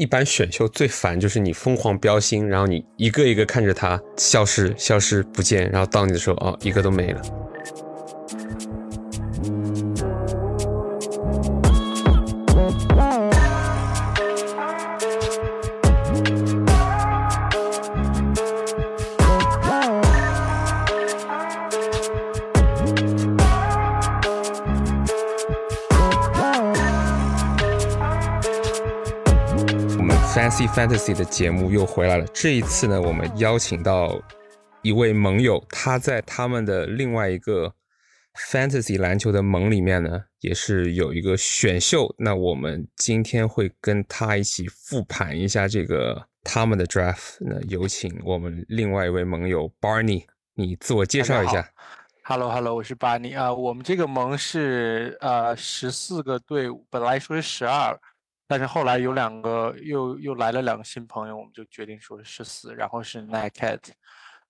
一般选秀最烦就是你疯狂标星，然后你一个一个看着它消失、消失不见，然后到你的时候，哦，一个都没了。Fantasy 的节目又回来了。这一次呢，我们邀请到一位盟友，他在他们的另外一个 Fantasy 篮球的盟里面呢，也是有一个选秀。那我们今天会跟他一起复盘一下这个他们的 Draft。那有请我们另外一位盟友 Barney，你自我介绍一下。Hello Hello，我是巴尼啊。我们这个盟是呃十四个队伍，本来说是十二，但是后来有两个又又来了两个新朋友，我们就决定说是死。然后是 Nightcat，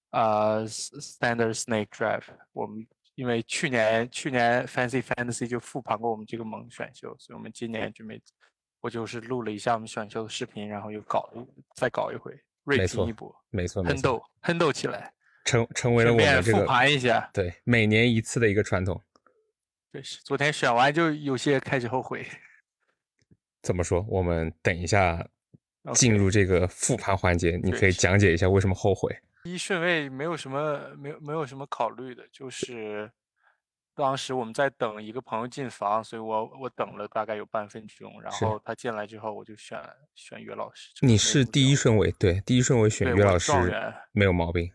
呃 Standard Snake Drive。我们因为去年去年 Fancy Fantasy 就复盘过我们这个盟选秀，所以我们今年准备，我就是录了一下我们选秀的视频，然后又搞了再搞一回，锐没错评一波，没错，没哼错，斗哼斗起来，成成为了我们这个盘一下。对每年一次的一个传统。对，是昨天选完就有些开始后悔。怎么说？我们等一下进入这个复盘环节，你可以讲解一下为什么后悔。第一顺位没有什么没有没有什么考虑的，就是当时我们在等一个朋友进房，所以我我等了大概有半分钟，然后他进来之后我就选选岳老师。你是第一顺位，对，第一顺位选对我岳老师没有毛病。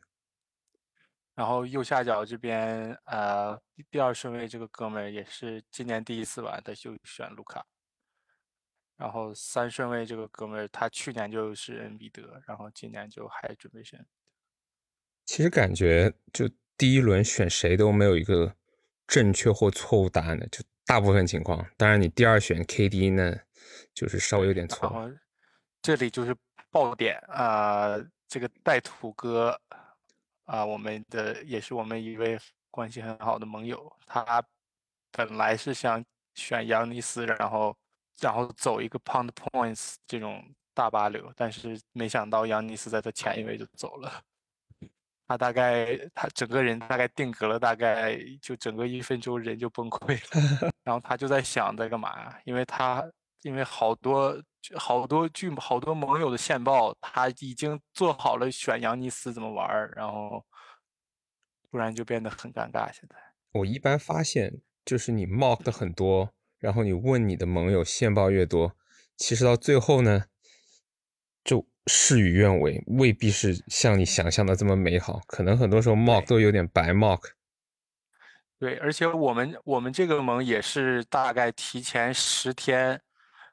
然后右下角这边呃第第二顺位这个哥们儿也是今年第一次玩，他就选卢卡。然后三顺位这个哥们儿他去年就是恩比德，然后今年就还准备选。其实感觉就第一轮选谁都没有一个正确或错误答案的，就大部分情况。当然，你第二选 KD 呢，就是稍微有点然错。后这里就是爆点啊、这个带土哥啊、我们的也是我们一位关系很好的盟友，他本来是想选杨尼斯，然后然后走一个 pound points 这种大巴流，但是没想到杨尼斯在他前一位就走了。他大概他整个人大概定格了，大概就整个一分钟人就崩溃了。然后他就在想在干嘛？因为他因为好多好多剧好多盟友的线报，他已经做好了选杨尼斯怎么玩儿，然后突然就变得很尴尬。现在我一般发现，就是你 mock 的很多，然后你问你的盟友线报越多，其实到最后呢，就事与愿违，未必是像你想象的这么美好。可能很多时候 mock 都有点白 mock。对，而且我们我们这个盟也是大概提前十天，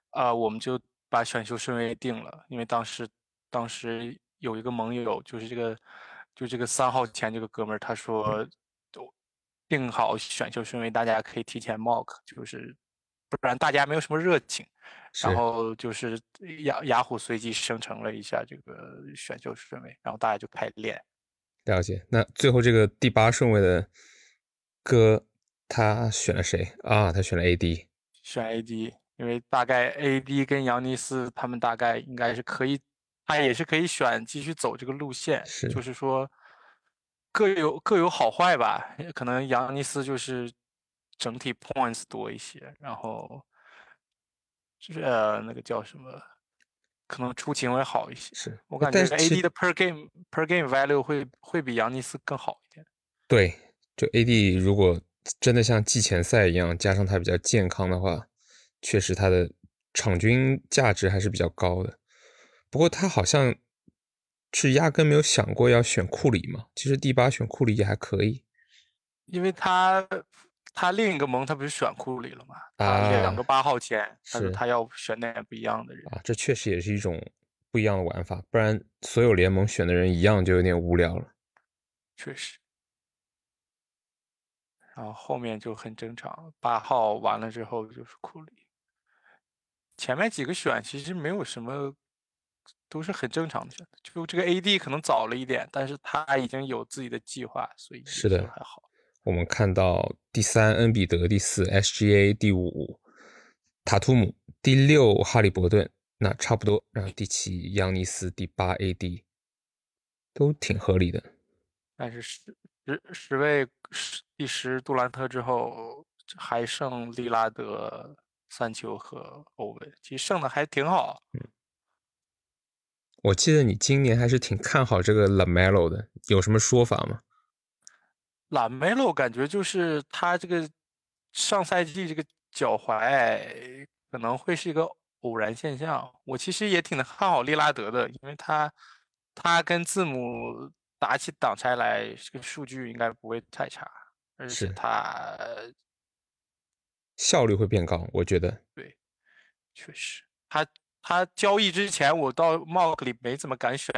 啊、我们就把选秀顺位定了，因为当时当时有一个盟友，就是这个就这个三号前这个哥们儿，他说都定好选秀顺位，大家可以提前 mock，就是不然大家没有什么热情。然后就是雅雅虎随机生成了一下这个选秀顺位，然后大家就开始练。了解。那最后这个第八顺位的哥，他选了谁啊？他选了 AD。选 AD，因为大概 AD 跟杨尼斯他们大概应该是可以，他也是可以选继续走这个路线，是就是说各有各有好坏吧。可能杨尼斯就是整体 points 多一些，然后就是呃那个叫什么，可能出勤会好一些。是我感觉 AD 的 per game per game value 会会比扬尼斯更好一点。对，就 AD 如果真的像季前赛一样，加上他比较健康的话，确实他的场均价值还是比较高的。不过他好像是压根没有想过要选库里嘛。其实第八选库里也还可以因为他他另一个盟他不是选库里了吗？他两个啊八号签，他说是他要选点不一样的人。啊，这确实也是一种不一样的玩法，不然所有联盟选的人一样就有点无聊了。确实。然后后面就很正常，八号完了之后就是库里。前面几个选其实没有什么，都是很正常的选择。就这个 AD 可能早了一点，但是他已经有自己的计划，所以是的还好。我们看到第三恩比德，第四 SGA，第五塔图姆，第六哈利伯顿。那差不多。然后第七，扬尼斯，第八，AD，都挺合理的。但是十十十位十第十杜兰特之后，还剩利拉德、三球和欧文，其实剩的还挺好。嗯，我记得你今年还是挺看好这个 Lamelo 的，有什么说法吗？Lamelo 感觉就是他这个上赛季这个脚踝可能会是一个偶然现象。我其实也挺看好利拉德的，因为他他跟字母。打起挡拆来，这个数据应该不会太差，而且他效率会变高，我觉得。对，确实，他他交易之前，我到 mock 里没怎么敢选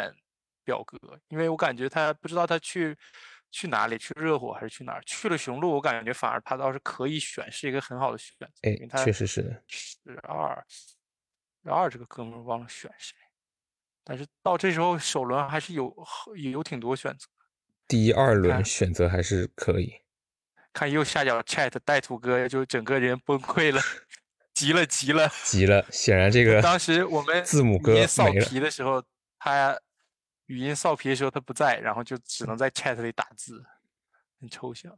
表格，因为我感觉他不知道他去去哪里，去热火还是去哪儿，去了雄鹿，我感觉反而他倒是可以选，是一个很好的选择。哎，确实是的。十二，十二这个哥们忘了选谁。但是到这时候首轮还是有有挺多选择，第二轮选择还是可以。看右下角 chat 带土哥就整个人崩溃了，急了急了急了。显然这个当时我们字母哥扫皮的时候，他语音扫皮的时候他不在，然后就只能在 chat 里打字，很抽象。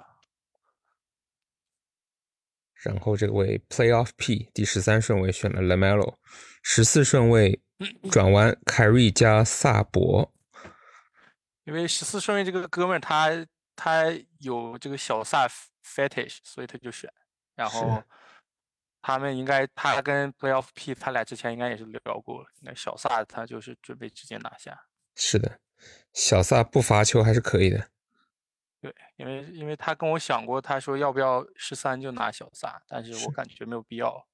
然后这位 playoff P 第十三顺位选了 Lamelo，十四顺位。转弯，凯瑞加萨博，因为十四顺位这个哥们儿，他他有这个小萨 fetish，所以他就选。然后他们应该，他跟 playoff P，他俩之前应该也是聊过。那小萨他就是准备直接拿下。是的，小萨不罚球还是可以的。对，因为因为他跟我想过，他说要不要十三就拿小萨，但是我感觉没有必要。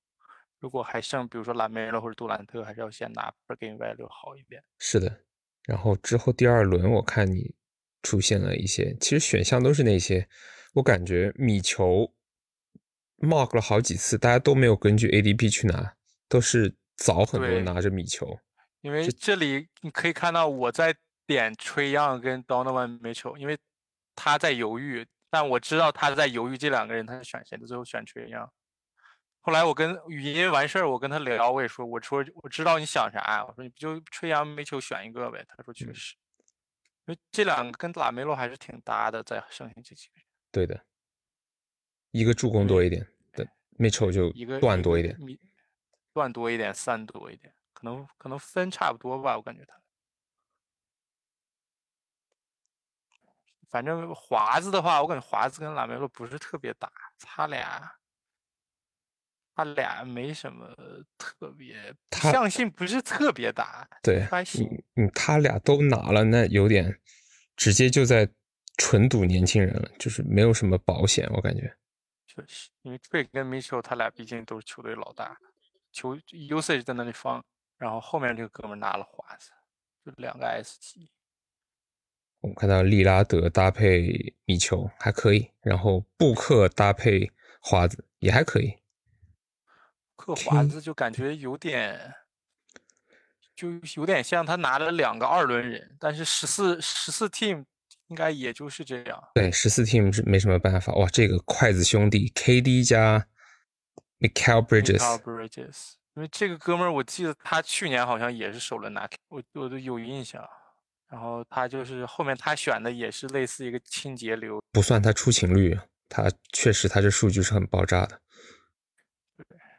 如果还剩，比如说蓝莓了或者杜兰特，还是要先拿 per game value 好一点。是的，然后之后第二轮我看你出现了一些，其实选项都是那些，我感觉米球 mark 了好几次，大家都没有根据 ADP 去拿，都是早很多拿着米球。因为这里你可以看到我在点 Trey Young 跟 Donovan Mitchell，因为他在犹豫，但我知道他在犹豫这两个人他是选谁的，最后选 Trey Young。后来我跟语音完事儿，我跟他聊，我也说，我说我知道你想啥，我说你不就吹杨梅球选一个呗？他说确实，因为这两个跟拉梅洛还是挺搭的，在剩下这几个人。对的，一个助攻多一点，对，梅球就一个断多一点，断多一点，散多一点，可能可能分差不多吧，我感觉他。反正华子的话，我感觉华子跟拉梅洛不是特别搭，他俩。他俩没什么特别，相信不是特别大。对，还行。嗯，他俩都拿了，那有点直接就在纯赌年轻人了，就是没有什么保险，我感觉。确实，因为 Drake 跟 Mitchell 他俩毕竟都是球队老大，球 usage 在那里放，然后后面这个哥们拿了华子，就两个 S 级。我们看到利拉德搭配米球还可以，然后布克搭配华子也还可以。克华子就感觉有点，就有点像他拿了两个二轮人，但是十四十四 team 应该也就是这样。对，十四 team 是没什么办法。哇，这个筷子兄弟 KD 加 Michael Bridges，因为这个哥们儿我记得他去年好像也是首轮拿，我我都有印象。然后他就是后面他选的也是类似一个清洁流，不算他出勤率，他确实他这数据是很爆炸的。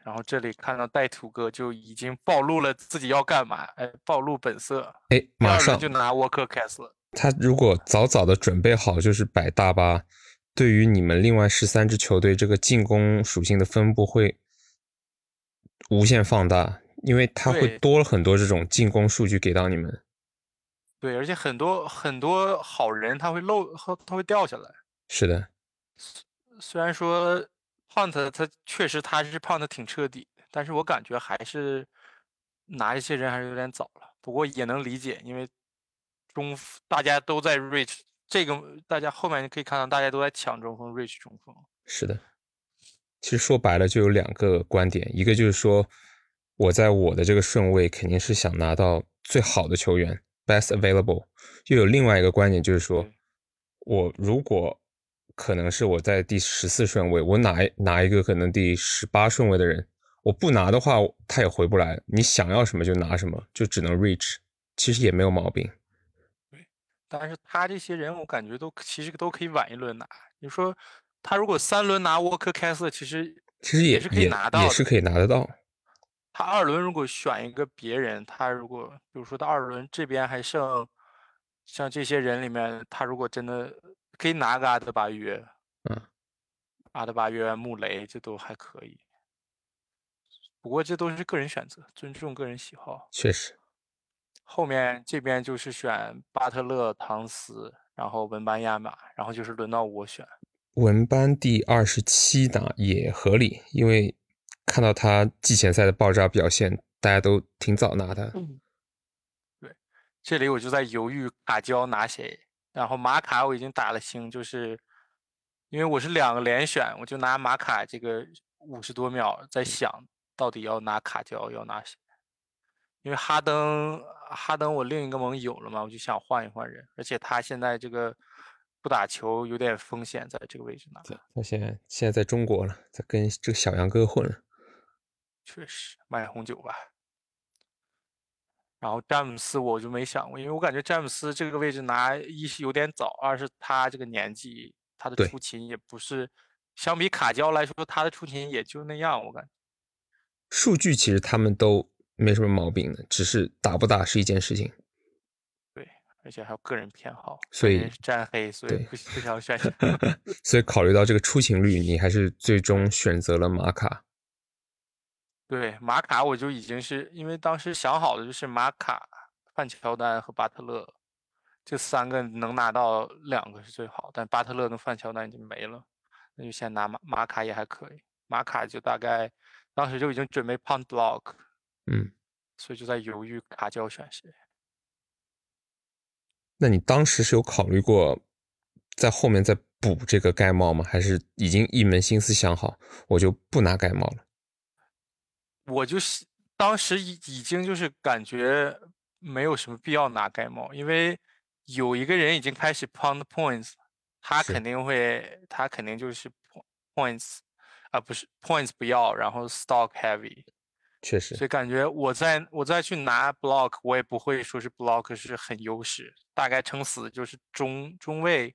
然后这里看到带土哥就已经暴露了自己要干嘛，哎，暴露本色，哎，马上就拿沃克开始了。他如果早早的准备好，就是摆大巴，对于你们另外十三支球队这个进攻属性的分布会无限放大，因为它会多了很多这种进攻数据给到你们。对，而且很多很多好人他会漏，他会掉下来。是的，虽然说。胖子他确实他是胖的挺彻底，但是我感觉还是拿一些人还是有点早了。不过也能理解，因为中大家都在 reach 这个，大家后面可以看到大家都在抢中锋，reach 中锋。是的，其实说白了就有两个观点，一个就是说我在我的这个顺位肯定是想拿到最好的球员，best available。又有另外一个观点就是说我如果可能是我在第十四顺位，我拿拿一个可能第十八顺位的人，我不拿的话，他也回不来。你想要什么就拿什么，就只能 reach，其实也没有毛病。对，但是他这些人，我感觉都其实都可以晚一轮拿。你说他如果三轮拿沃克开斯，其实其实也是可以拿到，也是可以拿得到。他二轮如果选一个别人，他如果比如说他二轮这边还剩像这些人里面，他如果真的可以拿个阿德巴约，嗯，阿德巴约、穆雷，这都还可以。不过这都是个人选择，尊重个人喜好。确实，后面这边就是选巴特勒、唐斯，然后文班亚马，然后就是轮到我选文班第二十七打也合理，因为。看到他季前赛的爆炸表现，大家都挺早拿的。嗯对，这里我就在犹豫卡胶拿谁，然后马卡我已经打了星，就是因为我是两个连选，我就拿马卡这个五十多秒在想到底要拿卡胶要拿谁，因为哈登哈登我另一个盟有了嘛，我就想换一换人，而且他现在这个不打球有点风险，在这个位置拿。他现在现在在中国了，在跟这个小杨哥混了。确实卖红酒吧，然后詹姆斯我就没想过，因为我感觉詹姆斯这个位置拿一是有点早，二是他这个年纪，他的出勤也不是相比卡椒来说，他的出勤也就那样，我感觉。数据其实他们都没什么毛病的，只是打不打是一件事情。对，而且还有个人偏好，所以占黑，所以不不想选。所以考虑到这个出勤率，你还是最终选择了马卡。对马卡，我就已经是因为当时想好的就是马卡、范乔丹和巴特勒这三个能拿到两个是最好，但巴特勒跟范乔丹已经没了，那就先拿马马卡也还可以。马卡就大概当时就已经准备 punt block，嗯，所以就在犹豫卡胶选谁。那你当时是有考虑过在后面再补这个盖帽吗？还是已经一门心思想好，我就不拿盖帽了？我就是当时已已经就是感觉没有什么必要拿盖帽，因为有一个人已经开始 pound points，他肯定会，他肯定就是 points，啊不是 points 不要，然后 stock heavy，确实，所以感觉我在我再去拿 block，我也不会说是 block 是很优势，大概撑死就是中中位，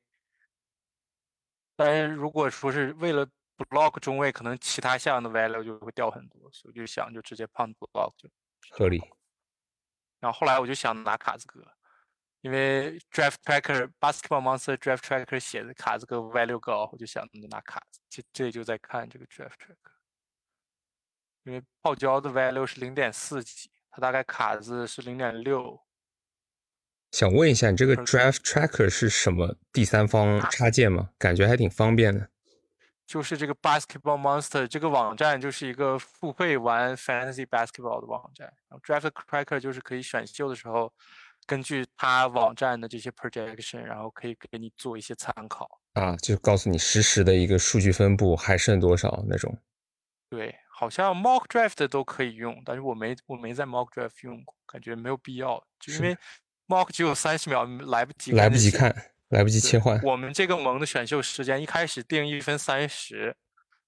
但是如果说是为了 block 中位可能其他项的 value 就会掉很多，所以就想就直接 punt block 就合理。然后后来我就想拿卡兹哥，因为 draft tracker basketball monster draft tracker 写的卡兹哥 value 高，我就想就拿卡兹。这这就在看这个 draft tracker，因为泡椒的 value 是零点四几，它大概卡兹是零点六。想问一下，你这个 draft tracker 是什么第三方插件吗？感觉还挺方便的。就是这个 Basketball Monster 这个网站，就是一个付费玩 Fantasy Basketball 的网站。然后 Draft Tracker 就是可以选秀的时候，根据它网站的这些 projection，然后可以给你做一些参考。啊，就告诉你实时的一个数据分布还剩多少那种。对，好像 Mock Draft 都可以用，但是我没我没在 Mock Draft 用过，感觉没有必要，就因为 Mock 只有三十秒，来不及来不及看。来不及切换。我们这个盟的选秀时间一开始定一分三十，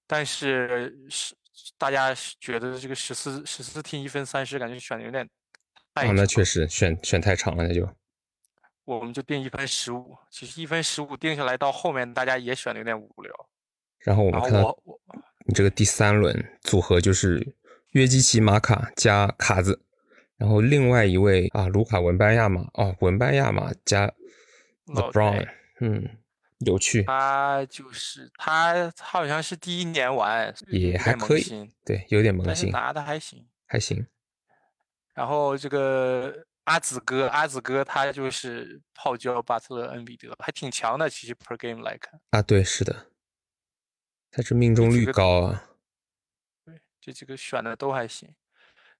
但是是大家觉得这个十四十四听一分三十，感觉选的有点太……啊，那确实选选太长了，那就我们就定一分十五。其实一分十五定下来到后面，大家也选的有点无聊。然后我们看到你这个第三轮组合就是约基奇马卡加卡子，然后另外一位啊卢卡文班亚马哦文班亚马加。LeBron，嗯，有趣。他就是他，他好像是第一年玩，也还可以，对，有点萌新，拿的还行，还行。然后这个阿紫哥，阿紫哥他就是泡椒巴特勒恩比德，还挺强的。其实 per game 来看，啊，对，是的，他这命中率高啊。对，这几个选的都还行。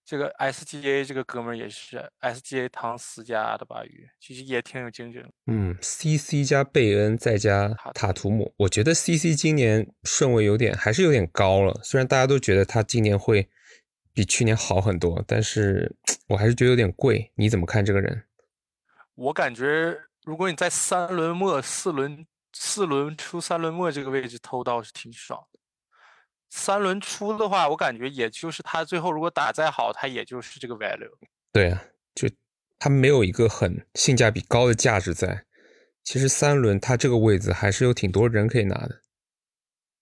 这个 SGA 这个哥们儿也是 SGA 唐斯加阿德巴约，其实也挺有竞争。嗯，CC 加贝恩再加塔图姆，我觉得 CC 今年顺位有点还是有点高了。虽然大家都觉得他今年会比去年好很多，但是我还是觉得有点贵。你怎么看这个人？我感觉如果你在三轮末、四轮、四轮出三轮末这个位置偷到是挺爽的。三轮出的话，我感觉也就是他最后如果打再好，他也就是这个 value。对啊，就他没有一个很性价比高的价值在。其实三轮他这个位置还是有挺多人可以拿的。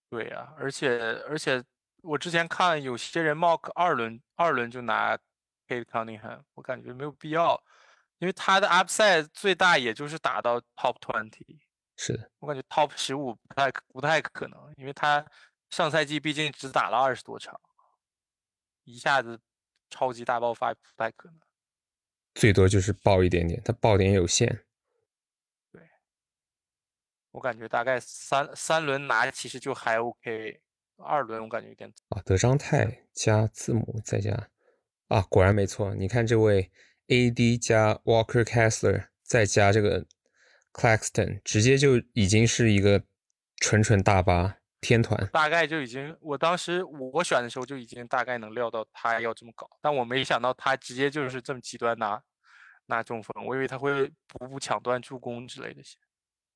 对呀，而且而且我之前看有些人 mock 二轮二轮就拿 Kate Cunningham，我感觉没有必要，因为他的 upside 最大也就是打到 top twenty。是的，我感觉 top 十五不太不太可能，因为他上赛季毕竟只打了二十多场，一下子超级大爆发不太可能。最多就是爆一点点，他爆点有限。对，我感觉大概三三轮拿其实就还 OK，二轮我感觉有点啊。德章泰加字母再加啊，果然没错。你看这位 AD 加 Walker Kessler 再加这个 Claxton，直接就已经是一个纯纯大巴天团。大概就已经，我当时我选的时候就已经大概能料到他要这么搞，但我没想到他直接就是这么极端拿拿中锋，我以为他会补补抢断助攻之类的些，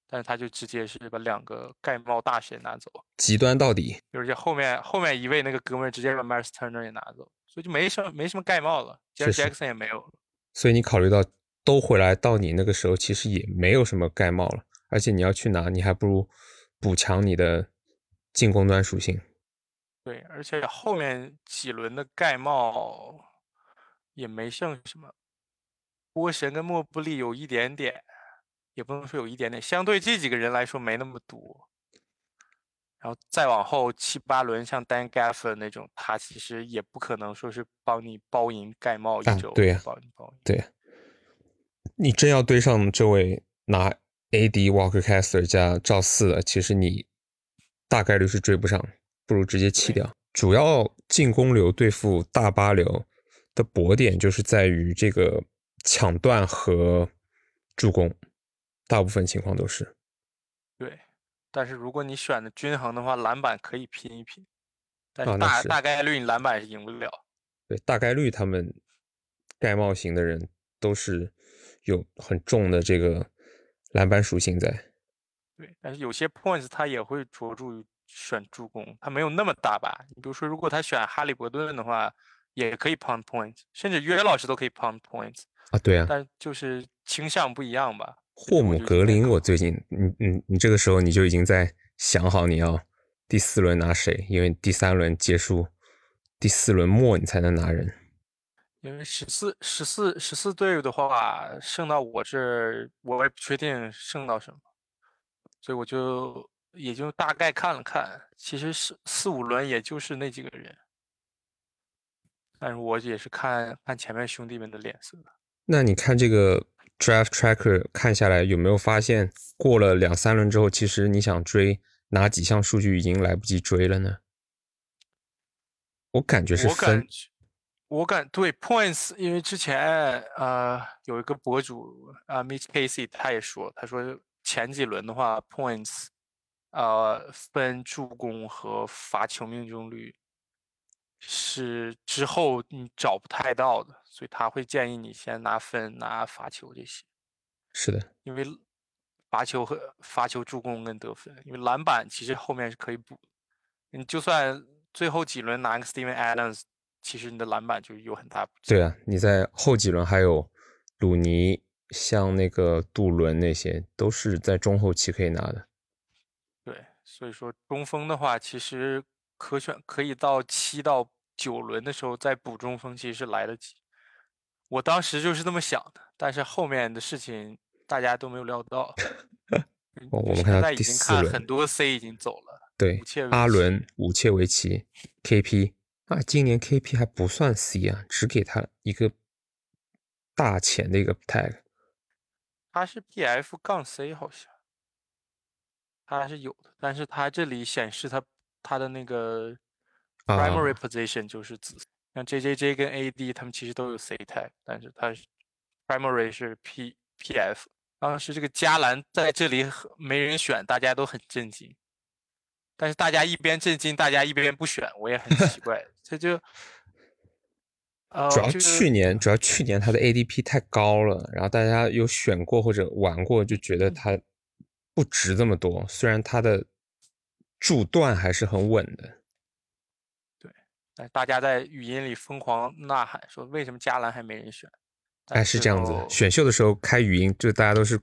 但是他就直接是把两个盖帽大神拿走，极端到底。而且后面后面一位那个哥们儿直接把 Mars Turner 也拿走，所以就没什么没什么盖帽了 Jackson 也没有。所以你考虑到都回来到你那个时候，其实也没有什么盖帽了，而且你要去拿，你还不如补强你的进攻端属性。对，而且后面几轮的盖帽也没剩什么。波神跟莫布利有一点点，也不能说有一点点，相对这几个人来说没那么多。然后再往后七八轮，像 Dan Gafford 那种，他其实也不可能说是帮你包赢盖帽一周，对呀，帮你包赢。对，你真要对上这位拿 AD Walker Kessler 加赵四的，其实你大概率是追不上，不如直接弃掉。主要进攻流对付大巴流的薄点就是在于这个。抢断和助攻，大部分情况都是。对，但是如果你选的均衡的话，篮板可以拼一拼，但是大大概率你篮板是赢不了。对，大概率他们盖帽型的人都是有很重的这个篮板属性在。对，但是有些 points 他也会着重于选助攻，他没有那么大吧。你比如说，如果他选哈利伯顿的话，也可以 pound points，甚至约老师都可以 pound points。啊，对啊，但就是倾向不一样吧。霍姆格林，我最近，你你你这个时候你就已经在想好你要第四轮拿谁，因为第三轮结束，第四轮末你才能拿人。因为十四十四十四队的话，剩到我这儿，我也不确定剩到什么，所以我就也就大概看了看，其实是四五轮也就是那几个人，但是我也是看看前面兄弟们的脸色。那你看这个 Draft Tracker 看下来，有没有发现过了两三轮之后，其实你想追哪几项数据已经来不及追了呢？我感觉是分，我感对 Points，因为之前呃有一个博主啊，Mitch Casey，他也说，他说前几轮的话，Points，呃分助攻和罚球命中率。是之后你找不太到的，所以他会建议你先拿分、拿罚球这些。是的，因为罚球和罚球、助攻跟得分，因为篮板其实后面是可以补。你就算最后几轮拿个 Steven Adams，其实你的篮板就有很大。对啊，你在后几轮还有鲁尼，像那个杜伦那些，都是在中后期可以拿的。对，所以说中锋的话，其实。可选可以到七到九轮的时候再补中锋，其实是来得及。我当时就是这么想的，但是后面的事情大家都没有料到。我们看到已经看很多 C 已经走了。对，阿伦、武切维奇、KP 啊，今年 KP 还不算 C 啊，只给他一个大钱的一个 tag。他是 PF 杠 C 好像，他是有的，但是他这里显示他。他的那个 primary position 就是紫，像 J J J 跟 A D 他们其实都有 C tag，但是他 primary 是 P P F。当时这个加兰在这里没人选，大家都很震惊。但是大家一边震惊，大家一边不选，我也很奇 怪。这就呃，主要去年主要去年他的 A D P 太高了，然后大家有选过或者玩过，就觉得他不值这么多。虽然他的。柱段还是很稳的，对但大家在语音里疯狂呐喊说为什么加兰还没人选？哎，是这样子，选秀的时候开语音，就大家都是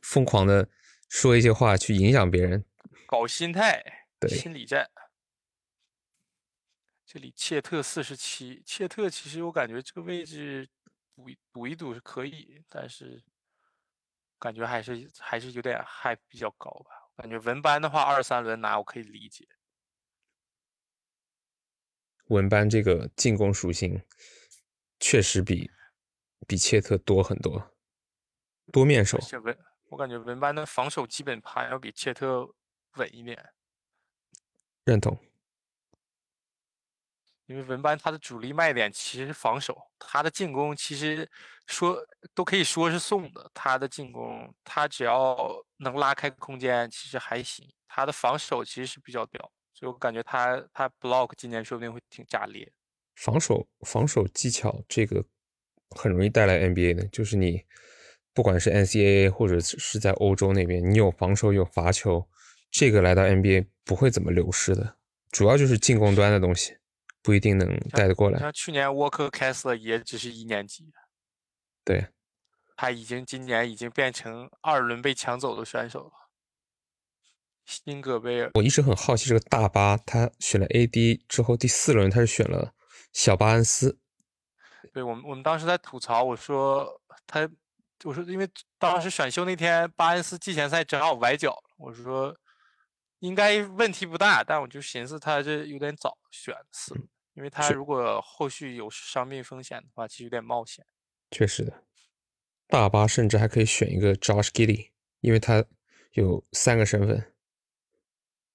疯狂的说一些话去影响别人，搞心态，对，心理战。这里切特四十七，切特其实我感觉这个位置赌赌一赌是可以，但是感觉还是还是有点害比较高吧。感觉文班的话二三轮拿我可以理解，文班这个进攻属性确实比比切特多很多，多面手。文我感觉文班的防守基本盘要比切特稳一点，认同。因为文班他的主力卖点其实是防守，他的进攻其实说都可以说是送的。他的进攻，他只要能拉开空间，其实还行。他的防守其实是比较屌，所以我感觉他他 block 今年说不定会挺炸裂。防守防守技巧这个很容易带来 NBA 的，就是你不管是 NCAA 或者是在欧洲那边，你有防守有罚球，这个来到 NBA 不会怎么流失的。主要就是进攻端的东西。不一定能带得过来。像去年沃克开斯也只是一年级，对，他已经今年已经变成二轮被抢走的选手了。辛格贝尔，我一直很好奇这个大巴，他选了 AD 之后第四轮他是选了小巴恩斯。对我们，我们当时在吐槽，我说他，我说因为当时选秀那天巴恩斯季前赛正好崴脚，我说应该问题不大，但我就寻思他这有点早选四轮。因为他如果后续有伤病风险的话，其实有点冒险。确实的，大巴甚至还可以选一个 Josh Giddey，因为他有三个身份。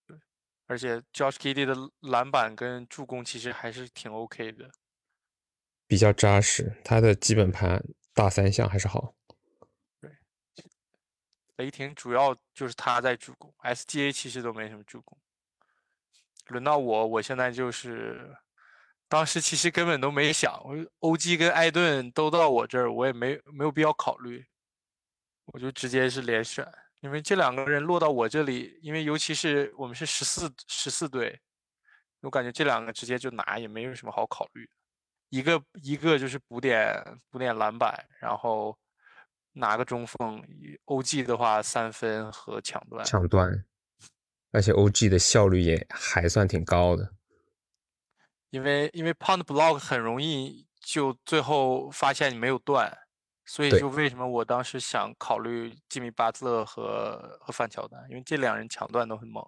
对，而且 Josh Giddey 的篮板跟助攻其实还是挺 OK 的，比较扎实。他的基本盘大三项还是好。对，雷霆主要就是他在助攻，SGA 其实都没什么助攻。轮到我，我现在就是。当时其实根本都没想，我欧基跟艾顿都到我这儿，我也没没有必要考虑，我就直接是连选，因为这两个人落到我这里，因为尤其是我们是十四十四队，我感觉这两个直接就拿也没有什么好考虑，一个一个就是补点补点篮板，然后拿个中锋，OG 的话三分和抢断，抢断，而且 OG 的效率也还算挺高的。因为因为 pound block 很容易就最后发现你没有断，所以就为什么我当时想考虑吉米巴特勒和和范乔丹，因为这两人抢断都很猛，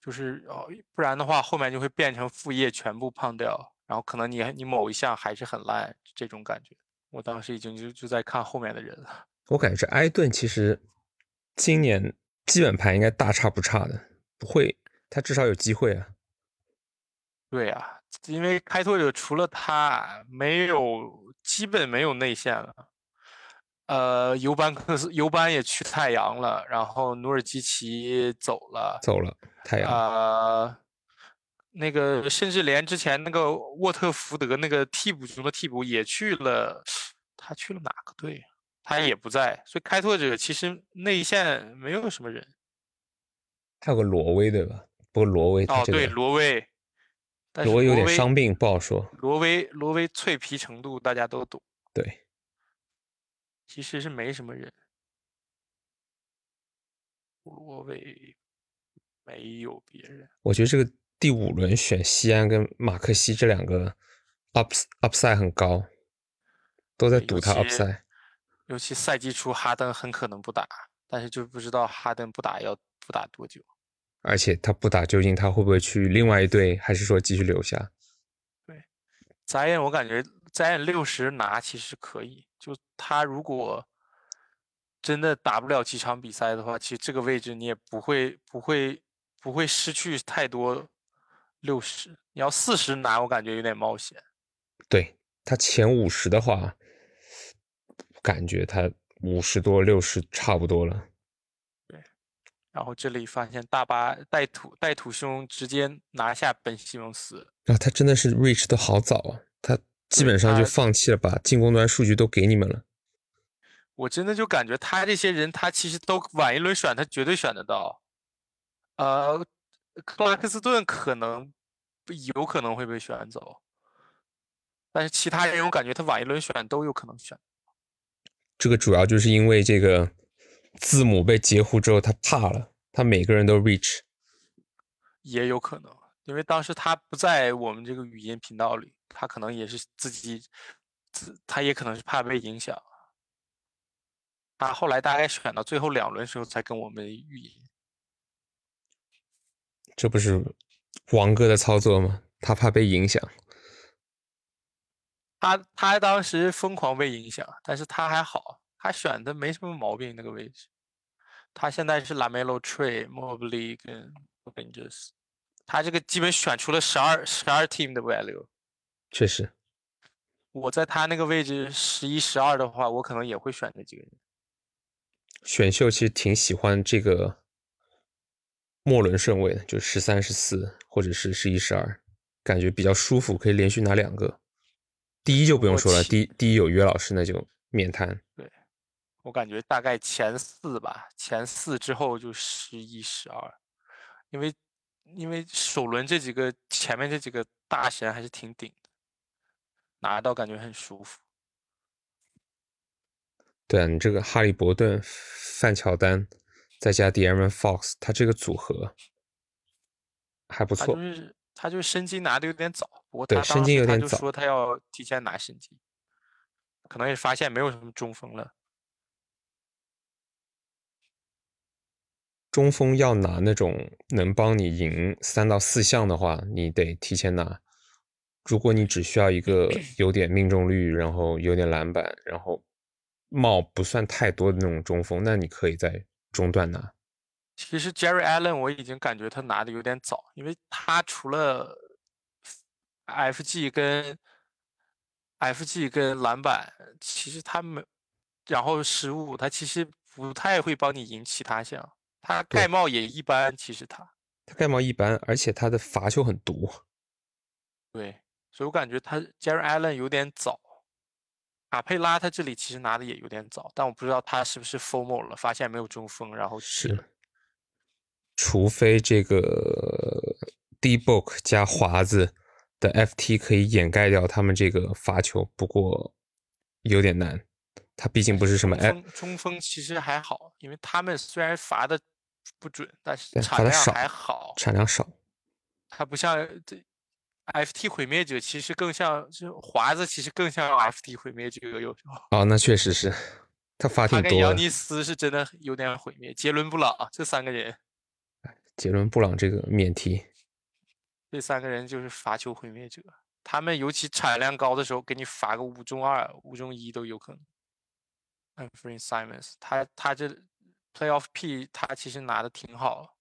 就是哦不然的话后面就会变成副业全部胖掉，然后可能你你某一项还是很烂这种感觉。我当时已经就就在看后面的人了。我感觉这埃顿其实今年基本盘应该大差不差的，不会，他至少有机会啊。对呀。因为开拓者除了他，没有基本没有内线了。呃，尤班克斯尤班也去太阳了，然后努尔基奇走了，走了太阳。啊，那个甚至连之前那个沃特福德那个替补中的替补也去了，他去了哪个队？他也不在。所以开拓者其实内线没有什么人。还有个罗威对吧？不过罗威哦，对罗威。罗威有点伤病，不好说。罗威，罗威脆皮程度大家都懂。对，其实是没什么人。罗威没有别人。我觉得这个第五轮选西安跟马克西这两个 up upside 很高，都在赌他 upside。尤其赛季初哈登很可能不打，但是就不知道哈登不打要不打多久。而且他不打，究竟他会不会去另外一队，还是说继续留下？对，Zion 我感觉 Zion 六十拿其实可以，就他如果真的打不了几场比赛的话，其实这个位置你也不会不会不会失去太多。六十，你要四十拿，我感觉有点冒险。对他前五十的话，感觉他五十多六十差不多了。然后这里发现大巴带土带土兄直接拿下本西蒙斯，啊，他真的是 reach 的好早啊，他基本上就放弃了，把进攻端数据都给你们了。我真的就感觉他这些人，他其实都晚一轮选，他绝对选得到。呃，克拉克斯顿可能有可能会被选走，但是其他人我感觉他晚一轮选都有可能选。这个主要就是因为这个字母被截胡之后，他怕了，他每个人都 reach，也有可能，因为当时他不在我们这个语音频道里，他可能也是自己，自他也可能是怕被影响。他后来大概选到最后两轮时候才跟我们语音，这不是王哥的操作吗？他怕被影响。他他当时疯狂被影响，但是他还好，他选的没什么毛病那个位置。他现在是 Lamelo、Trey、Mobley 跟 Avengers，他这个基本选出了十二十二 team 的 value。确实，我在他那个位置十一、十二的话，我可能也会选这几个人。选秀其实挺喜欢这个末轮顺位的，就十三、十四或者是十一、十二，感觉比较舒服，可以连续拿两个。第一就不用说了，第第一有约老师那就免谈。对，我感觉大概前四吧，前四之后就十一、十二，因为因为首轮这几个前面这几个大神还是挺顶的，拿到感觉很舒服。对啊，你这个哈利伯顿、范乔丹再加 De'Aaron Fox，他这个组合还不错。他就是申金拿的有点早，不过他当时他就说他要提前拿申金，可能也发现没有什么中锋了。中锋要拿那种能帮你赢三到四项的话，你得提前拿。如果你只需要一个 有点命中率，然后有点篮板，然后帽不算太多的那种中锋，那你可以在中段拿。其实 Jerry Allen 我已经感觉他拿的有点早，因为他除了 FG 跟 FG 跟篮板，其实他没，然后失误，他其实不太会帮你赢其他项。他盖帽也一般，其实他他盖帽一般，而且他的罚球很毒。对，所以我感觉他 Jerry Allen 有点早。卡佩拉他这里其实拿的也有点早，但我不知道他是不是 formal 了，发现没有中锋，然后是。除非这个 D book 加华子的 FT 可以掩盖掉他们这个罚球，不过有点难。他毕竟不是什么中锋，其实还好，因为他们虽然罚的不准，但是产量还好，产量少。它不像这 FT 毁灭者，其实更像就华子，其实更像 FT 毁灭者有时候。哦，那确实是他发挺多。他跟扬尼斯是真的有点毁灭，杰伦布朗这三个人。杰伦布朗这个免提，这三个人就是罚球毁灭者。他们尤其产量高的时候，给你罚个五中二、五中一都有可能。Simons，他他这 Playoff P，他其实拿的挺好。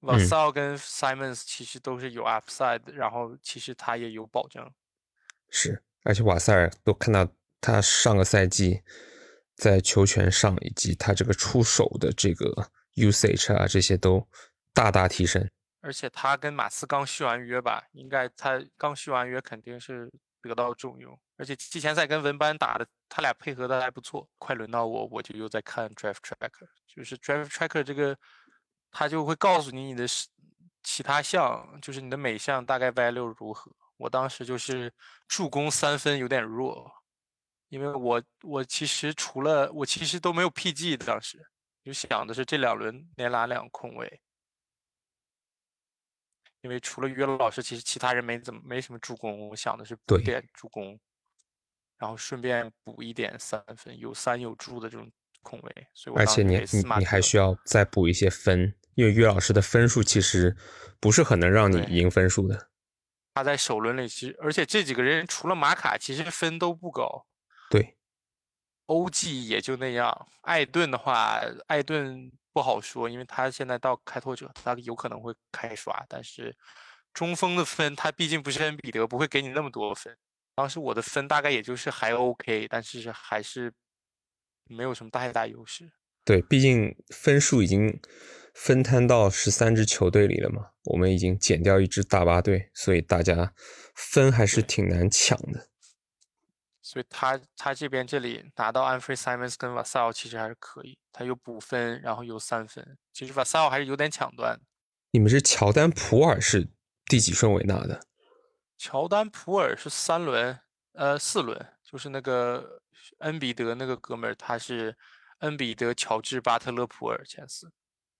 Vassell 跟 Simons 其实都是有 Upside，然后其实他也有保障。是，而且瓦塞尔都看到他上个赛季在球权上以及他这个出手的这个 usage 啊，这些都。大大提升，而且他跟马刺刚续完约吧，应该他刚续完约肯定是得到重用。而且季前赛跟文班打的，他俩配合的还不错。快轮到我，我就又在看 Drive Tracker，就是 Drive Tracker 这个，他就会告诉你你的其他项，就是你的每项大概 value 如何。我当时就是助攻三分有点弱，因为我我其实除了我其实都没有 PG，当时就想的是这两轮连拿两空位。因为除了约老师，其实其他人没怎么没什么助攻。我想的是补点助攻，然后顺便补一点三分，有三有助的这种空位。所以，而且你你你还需要再补一些分，因为岳老师的分数其实不是很能让你赢分数的。他在首轮里其实，而且这几个人除了马卡，其实分都不高。对，OG 也就那样。艾顿的话，艾顿。不好说，因为他现在到开拓者，他有可能会开刷。但是中锋的分，他毕竟不是恩比德，不会给你那么多分。当时我的分大概也就是还 OK，但是还是没有什么太大优势。对，毕竟分数已经分摊到十三支球队里了嘛，我们已经减掉一支大巴队，所以大家分还是挺难抢的。所以他他这边这里拿到 Anthony Simons 跟 Vassell 其实还是可以，他有补分，然后有三分，其实 Vassell 还是有点抢断。你们是乔丹普尔是第几顺位拿的？乔丹普尔是三轮，呃，四轮，就是那个恩比德那个哥们儿，他是恩比德、乔治、巴特勒、普尔前四。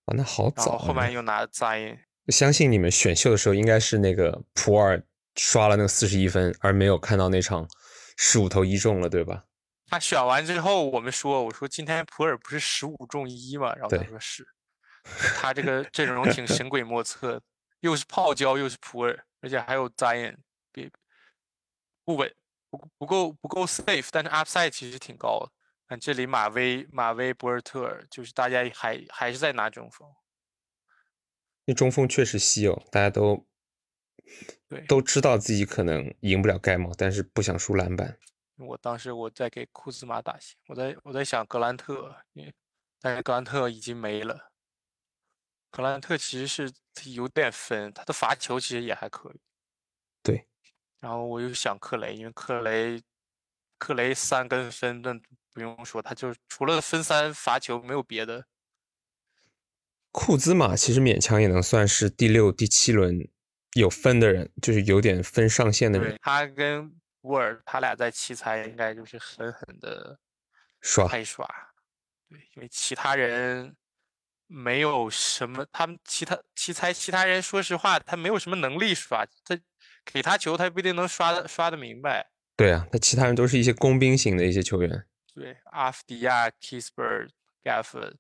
啊，那好早。然后后面又拿扎因。相信你们选秀的时候，应该是那个普尔刷了那个四十一分，而没有看到那场十五投一中了，对吧？他选完之后，我们说，我说今天普尔不是十五中一吗？然后他说是。他这个阵容挺 神鬼莫测，又是泡椒，又是普尔，而且还有扎因，别不稳，不不够不够 safe，但是 upside 其实挺高的。看这里马威、马威、博尔特尔，就是大家还还是在拿中锋。那中锋确实稀有，大家都 对都知道自己可能赢不了盖帽，但是不想输篮板。我当时我在给库兹马打线，我在我在想格兰特，但是格兰特已经没了。格兰特其实是有点分，他的罚球其实也还可以。对。然后我又想克雷，因为克雷克雷三跟分，那不用说，他就除了分三罚球没有别的。库兹马其实勉强也能算是第六、第七轮有分的人，就是有点分上限的人。他跟沃尔他俩在奇才应该就是狠狠的刷一刷，对，因为其他人没有什么，他们其他奇才其他人说实话他没有什么能力刷，他给他球他不一定能刷的刷的明白。对啊，他其他人都是一些工兵型的一些球员。对，阿夫迪亚、Kisper、Gafford。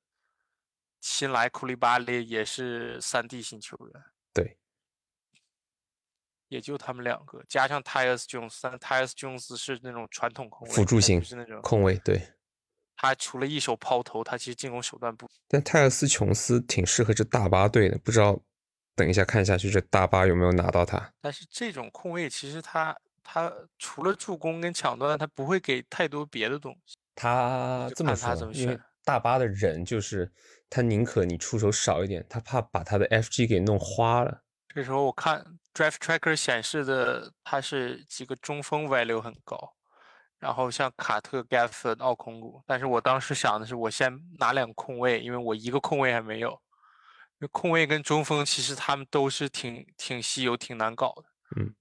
新来库利巴利也是三 D 型球员，对，也就他们两个，加上泰尔斯琼斯，泰尔斯琼斯是那种传统控卫，辅助型是那种控卫，对。他除了一手抛投，他其实进攻手段不。但泰尔斯琼斯挺适合这大巴队的，不知道等一下看下去这大巴有没有拿到他。但是这种控卫其实他他除了助攻跟抢断，他不会给太多别的东西。他这么说，因为大巴的人就是。他宁可你出手少一点，他怕把他的 FG 给弄花了。这时候我看 Drive Tracker 显示的，他是几个中锋 value 很高，然后像卡特、Gafford、奥孔古。但是我当时想的是，我先拿两个空位，因为我一个空位还没有。控卫跟中锋其实他们都是挺挺稀有、挺难搞的。嗯，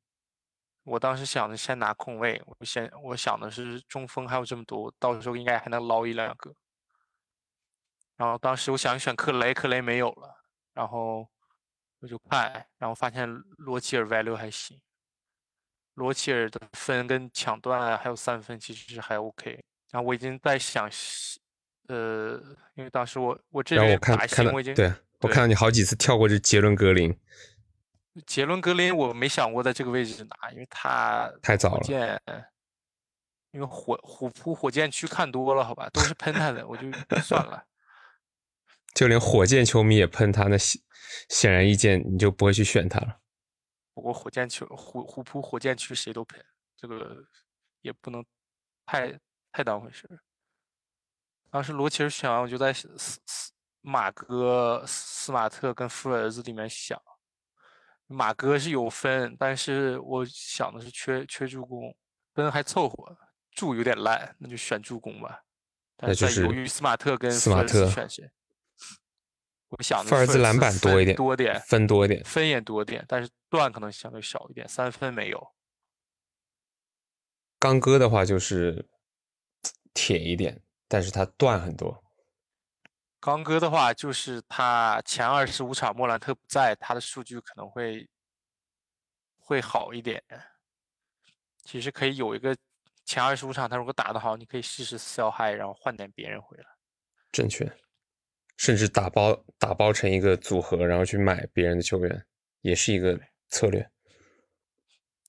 我当时想着先拿控卫，我先我想的是中锋还有这么多，到时候应该还能捞一两个。然后当时我想选克雷，克雷没有了，然后我就看，然后发现罗齐尔 value 还行，罗齐尔的分跟抢断还有三分其实是还 OK。然后我已经在想，呃，因为当时我我这边打新我已经对我看到你好几次跳过这杰伦格林，杰伦格林我没想过在这个位置拿，因为他太早了，因为火虎扑火箭区看多了，好吧，都是喷他的，我就算了。就连火箭球迷也喷他，那显显然易见你就不会去选他了。不过火箭球虎虎扑火箭区谁都喷，这个也不能太太当回事。当时罗齐尔选完，我就在斯斯马哥、斯马特跟富尔兹里面想，马哥是有分，但是我想的是缺缺助攻，分还凑合，助有点烂，那就选助攻吧。那就是犹豫斯马特跟斯马特选谁。我想富尔兹篮板多一点，多点分多一点，分也多点，但是断可能相对少一点，三分没有。刚哥的话就是 铁一点，但是他断很多。刚哥的话就是他前二十五场莫兰特不在，他的数据可能会会好一点。其实可以有一个前二十五场，他如果打得好，你可以试试 sell high，然后换点别人回来。正确。甚至打包打包成一个组合，然后去买别人的球员，也是一个策略。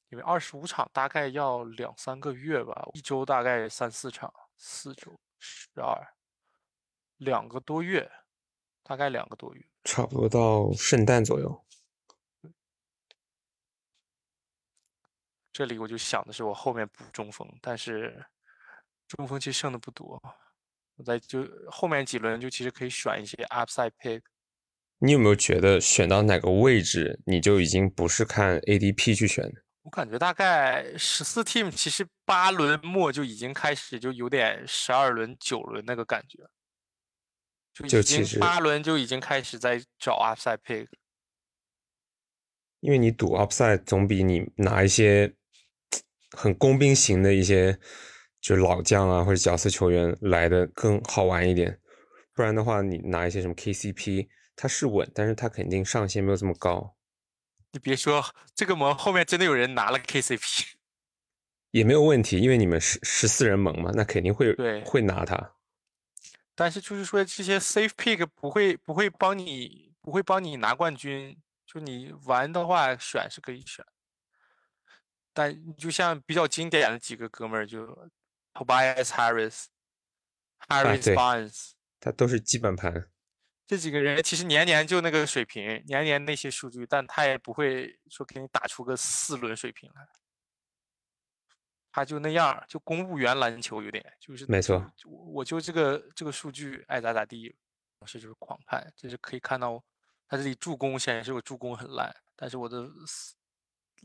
因为二十五场大概要两三个月吧，一周大概三四场，四周十二，两个多月，大概两个多月，差不多到圣诞左右。这里我就想的是，我后面补中锋，但是中锋其实剩的不多。我在就后面几轮就其实可以选一些 upside pick。你有没有觉得选到哪个位置你就已经不是看 ADP 去选的？我感觉大概十四 team，其实八轮末就已经开始就有点十二轮、九轮那个感觉，就其实八轮就已经开始在找 upside pick。因为你赌 upside 总比你拿一些很工兵型的一些就老将啊或者角色球员来的更好玩一点。不然的话，你拿一些什么 KCP，它是稳，但是它肯定上限没有这么高。你别说，这个盟后面真的有人拿了 KCP，也没有问题，因为你们十十四人盟嘛，那肯定会对会拿它。但是就是说这些 safe pick 不会不会帮你不会帮你拿冠军，就你玩的话选是可以选，但就像比较经典的几个哥们儿，就 Tobias Harris、Harris Barnes。他都是基本盘。这几个人其实年年就那个水平，年年那些数据，但他也不会说给你打出个四轮水平来，他就那样，就公务员篮球有点，就是没错。就我我就这个这个数据爱咋咋地，老师就是狂判，这是可以看到他这里助攻显示我助攻很烂，但是我的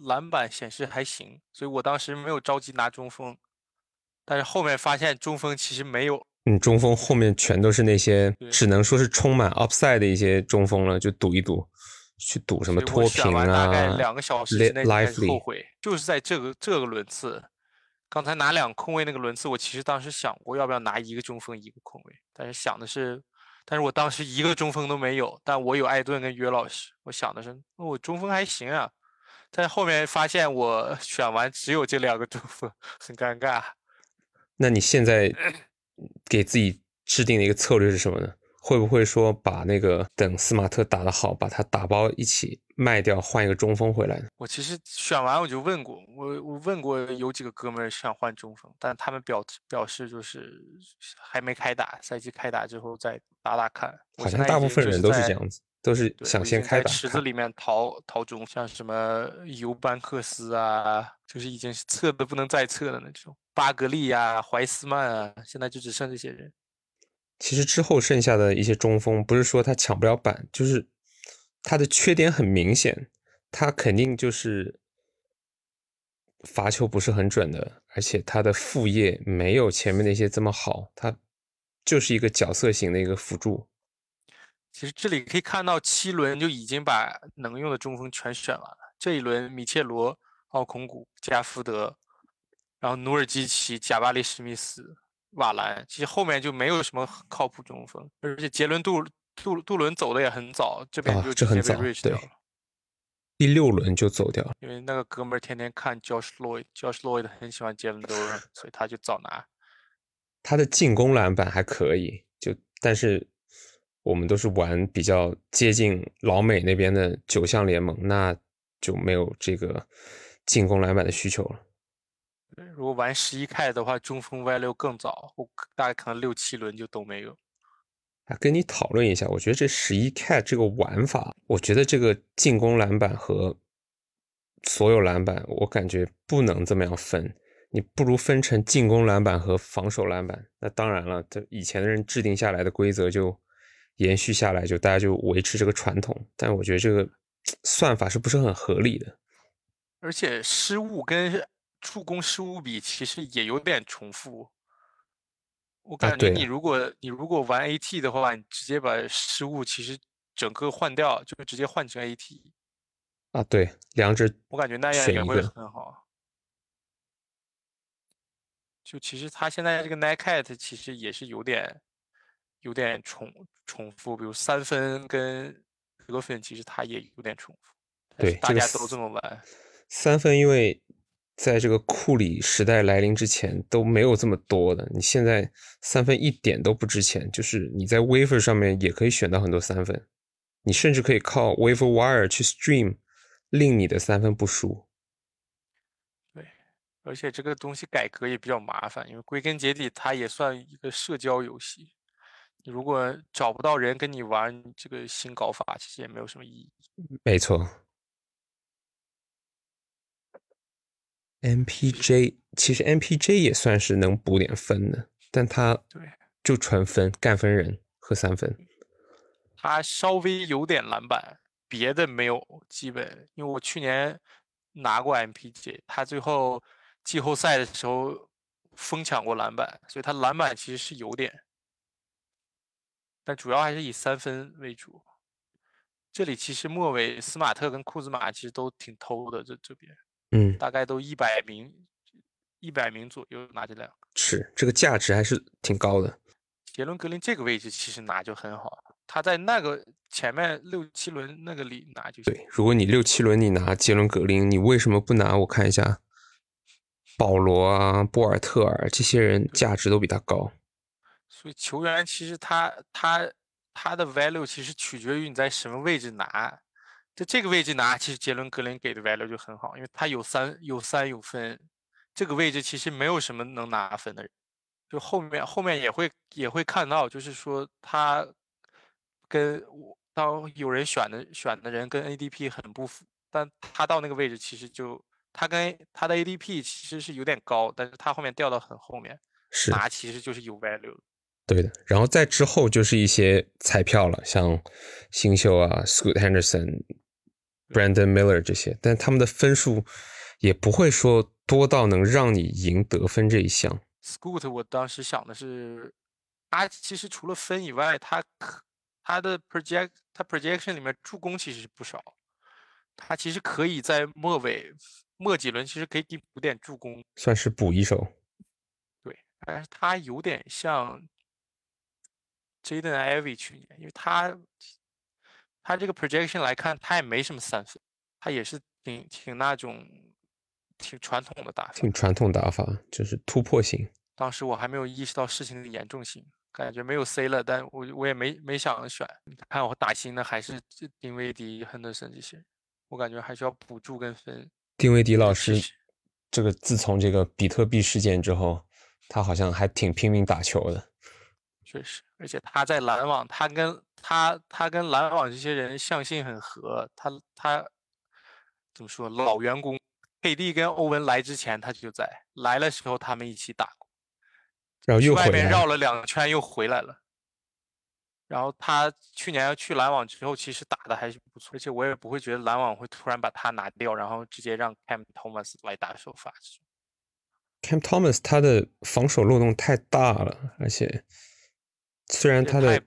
篮板显示还行，所以我当时没有着急拿中锋，但是后面发现中锋其实没有。嗯，中锋后面全都是那些只能说是充满 upside 的一些中锋了，就赌一赌，去赌什么脱贫啊大概啊两个小时内后悔，就是在这个这个轮次，刚才拿两个空位那个轮次，我其实当时想过要不要拿一个中锋一个空位，但是想的是，但是我当时一个中锋都没有，但我有艾顿跟约老师，我想的是，那我中锋还行啊，但是后面发现我 选完只有这两个中锋，很尴尬。那你现在给自己制定的一个策略是什么呢？会不会说把那个等斯马特打得好，把他打包一起卖掉，换一个中锋回来呢？我其实选完我就问过，我我问过有几个哥们儿想换中锋，但他们表表示就是还没开打，赛季开打之后再打打看。好像大部分人都是这样子，都是想先开打池子。里面淘淘中，像什么尤班克斯啊，就是已经是测的不能再测的那种，巴格利呀、怀斯曼啊，现在就只剩这些人。其实之后剩下的一些中锋，不是说他抢不了板，就是他的缺点很明显，他肯定就是罚球不是很准的，而且他的副业没有前面那些这么好，他就是一个角色型的一个辅助。其实这里可以看到，七轮就已经把能用的中锋全选完了。这一轮，米切罗、奥孔古、加福德，然后努尔基奇、贾巴里史密斯、瓦兰，其实后面就没有什么靠谱中锋，而且杰伦杜杜杜伦走的也很早，这边啊就直接被这很早 Rich 掉了。第六轮就走掉了，因为那个哥们儿天天看 Josh Lloyd，Josh Lloyd 很喜欢杰伦杜伦，所以他就早拿。他的进攻篮板还可以，就但是我们都是玩比较接近老美那边的九项联盟，那就没有这个进攻篮板的需求了。对如果玩十一 K 的话，中锋 value 更早，我大概可能六七轮就都没有。啊，跟你讨论一下，我觉得这十一 cat 这个玩法，我觉得这个进攻篮板和所有篮板，我感觉不能这么样分，你不如分成进攻篮板和防守篮板。那当然了，这以前的人制定下来的规则就延续下来，就大家就维持这个传统。但我觉得这个算法是不是很合理的？而且失误跟助攻失误比其实也有点重复。我感觉你如果你如果玩 AT 的话，你直接把失误其实整个换掉，就直接换成 AT，啊，对，两者我感觉那样也会很好。就其实他现在这个 Nike cat 其实也是有点有点重重复，比如三分跟得分，其实他也有点重复。对大家都这么玩。三分，因为在这个库里时代来临之前都没有这么多的。你现在三分一点都不值钱，就是你在 waiver 上面也可以选到很多三分，你甚至可以靠 waiver wire 去 stream，令你的三分不输。对而且这个东西改革也比较麻烦，因为归根结底它也算一个社交游戏。你如果找不到人跟你玩这个新搞法，其实也没有什么意义。没错，MPJ 其实 MPJ 也算是能补点分的，但他对就纯分干分人和三分。他稍微有点篮板，别的没有，基本因为我去年拿过 MPJ，他最后季后赛的时候疯抢过篮板，所以他篮板其实是有点，但主要还是以三分为主。这里其实末尾斯马特跟库兹马其实都挺偷的，这这边嗯，大概都一百名，一百名左右拿这两个。是这个价值还是挺高的。杰伦格林这个位置其实拿就很好，他在那个前面六七轮那个里拿就行。对，如果你六七轮你拿杰伦格林，你为什么不拿？我看一下，保罗啊、波尔特尔这些人价值都比他高。所以球员其实他他他的 value 其实取决于你在什么位置拿，在这个位置拿，其实杰伦格林给的 value 就很好，因为他有三有三有分，这个位置其实没有什么能拿分的人，就后面后面也会也会看到，就是说他跟我当有人选的选的人跟 ADP 很不符，但他到那个位置其实就他跟他的 ADP 其实是有点高，但是他后面掉到很后面，是拿其实就是有 value 的。对的，然后再之后就是一些彩票了，像新秀啊，Scoot Henderson、Brandon Miller 这些，但他们的分数也不会说多到能让你赢得分这一项。Scoot，我当时想的是，他其实除了分以外，他可他的 project 他 projection 里面助攻其实是不少，他其实可以在末尾末几轮其实可以给补点助攻，算是补一手。对，但是他有点像 Jaden Ivey 去年，因为他他这个 projection 来看，他也没什么三分，他也是挺挺那种挺传统的打法。挺传统打法，就是突破性。当时我还没有意识到事情的严重性，感觉没有 C 了，但我我也没没想选。看我打新的还是这丁威迪、亨德森这些，我感觉还需要补助跟分。丁威迪老师，这个自从这个比特币事件之后，他好像还挺拼命打球的。确实，而且他在篮网，他跟他他跟篮网这些人相性很合，他他怎么说老员工，KD 跟欧文来之前他就在，来的时候他们一起打过。然后又外面绕了两圈又回来了。然后他去年去篮网之后，其实打的还是不错，而且我也不会觉得篮网会突然把他拿掉，然后直接让 Cam Thomas 来打首发。Cam Thomas 他的防守漏洞太大了，而且虽然他的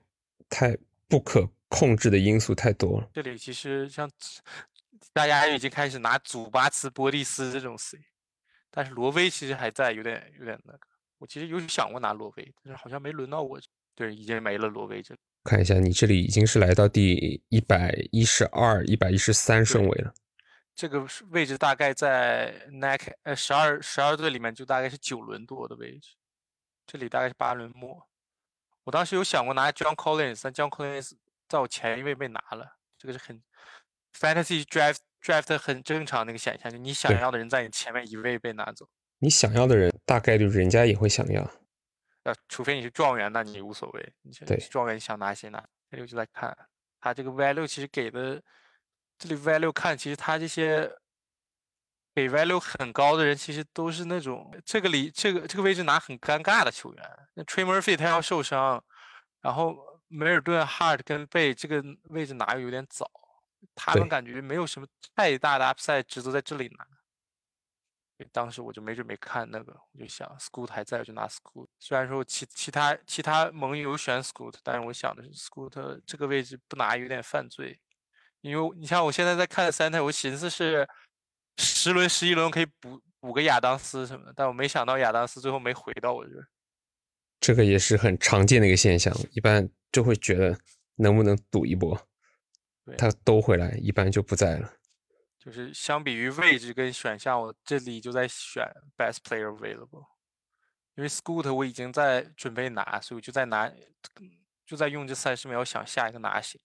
太太不可控制的因素太多了，这里其实像大家已经开始拿祖巴茨、波利斯这种 C，但是罗威其实还在，有点有点那个。我其实有想过拿罗威，但是好像没轮到我。对，已经没了罗威这里。看一下你这里已经是来到第一百一十二、一百一十三顺位了。这个位置大概在 Nike 呃十二十二队里面就大概是九轮多的位置，这里大概是八轮末。我当时有想过拿 John Collins，但 John Collins 在我前一位被拿了，这个是很 fantasy draft draft 很正常的一个现象，就你想要的人在你前面一位被拿走，你想要的人，大概率人家也会想要。呃，除非你是状元，那你无所谓，你是对。状元你想拿谁拿，这里我就来看。他这个 value 其实给的，这里 value 看其实他这些给 value 很高的人，其实都是那种这个里这个这个位置拿很尴尬的球员。那 Trey Murphy 他要受伤，然后梅尔顿、Hard 跟贝这个位置拿又有点早，他们感觉没有什么太大的 upside 值得在这里拿。当时我就没准备看那个，我就想 Scoot 还在，我就拿 Scoot。虽然说其其他其他盟友选 Scoot，但是我想的是 Scoot 这个位置不拿有点犯罪，因为你像我现在在看三台，我寻思是十轮十一轮可以补补个亚当斯什么的，但我没想到亚当斯最后没回到我这儿。这个也是很常见的一个现象，一般就会觉得能不能赌一波，他都回来，一般就不在了。就是相比于位置跟选项，我这里就在选 best player available，因为 Scoot 我已经在准备拿，所以我就在拿，就在用这三十秒想下一个拿谁。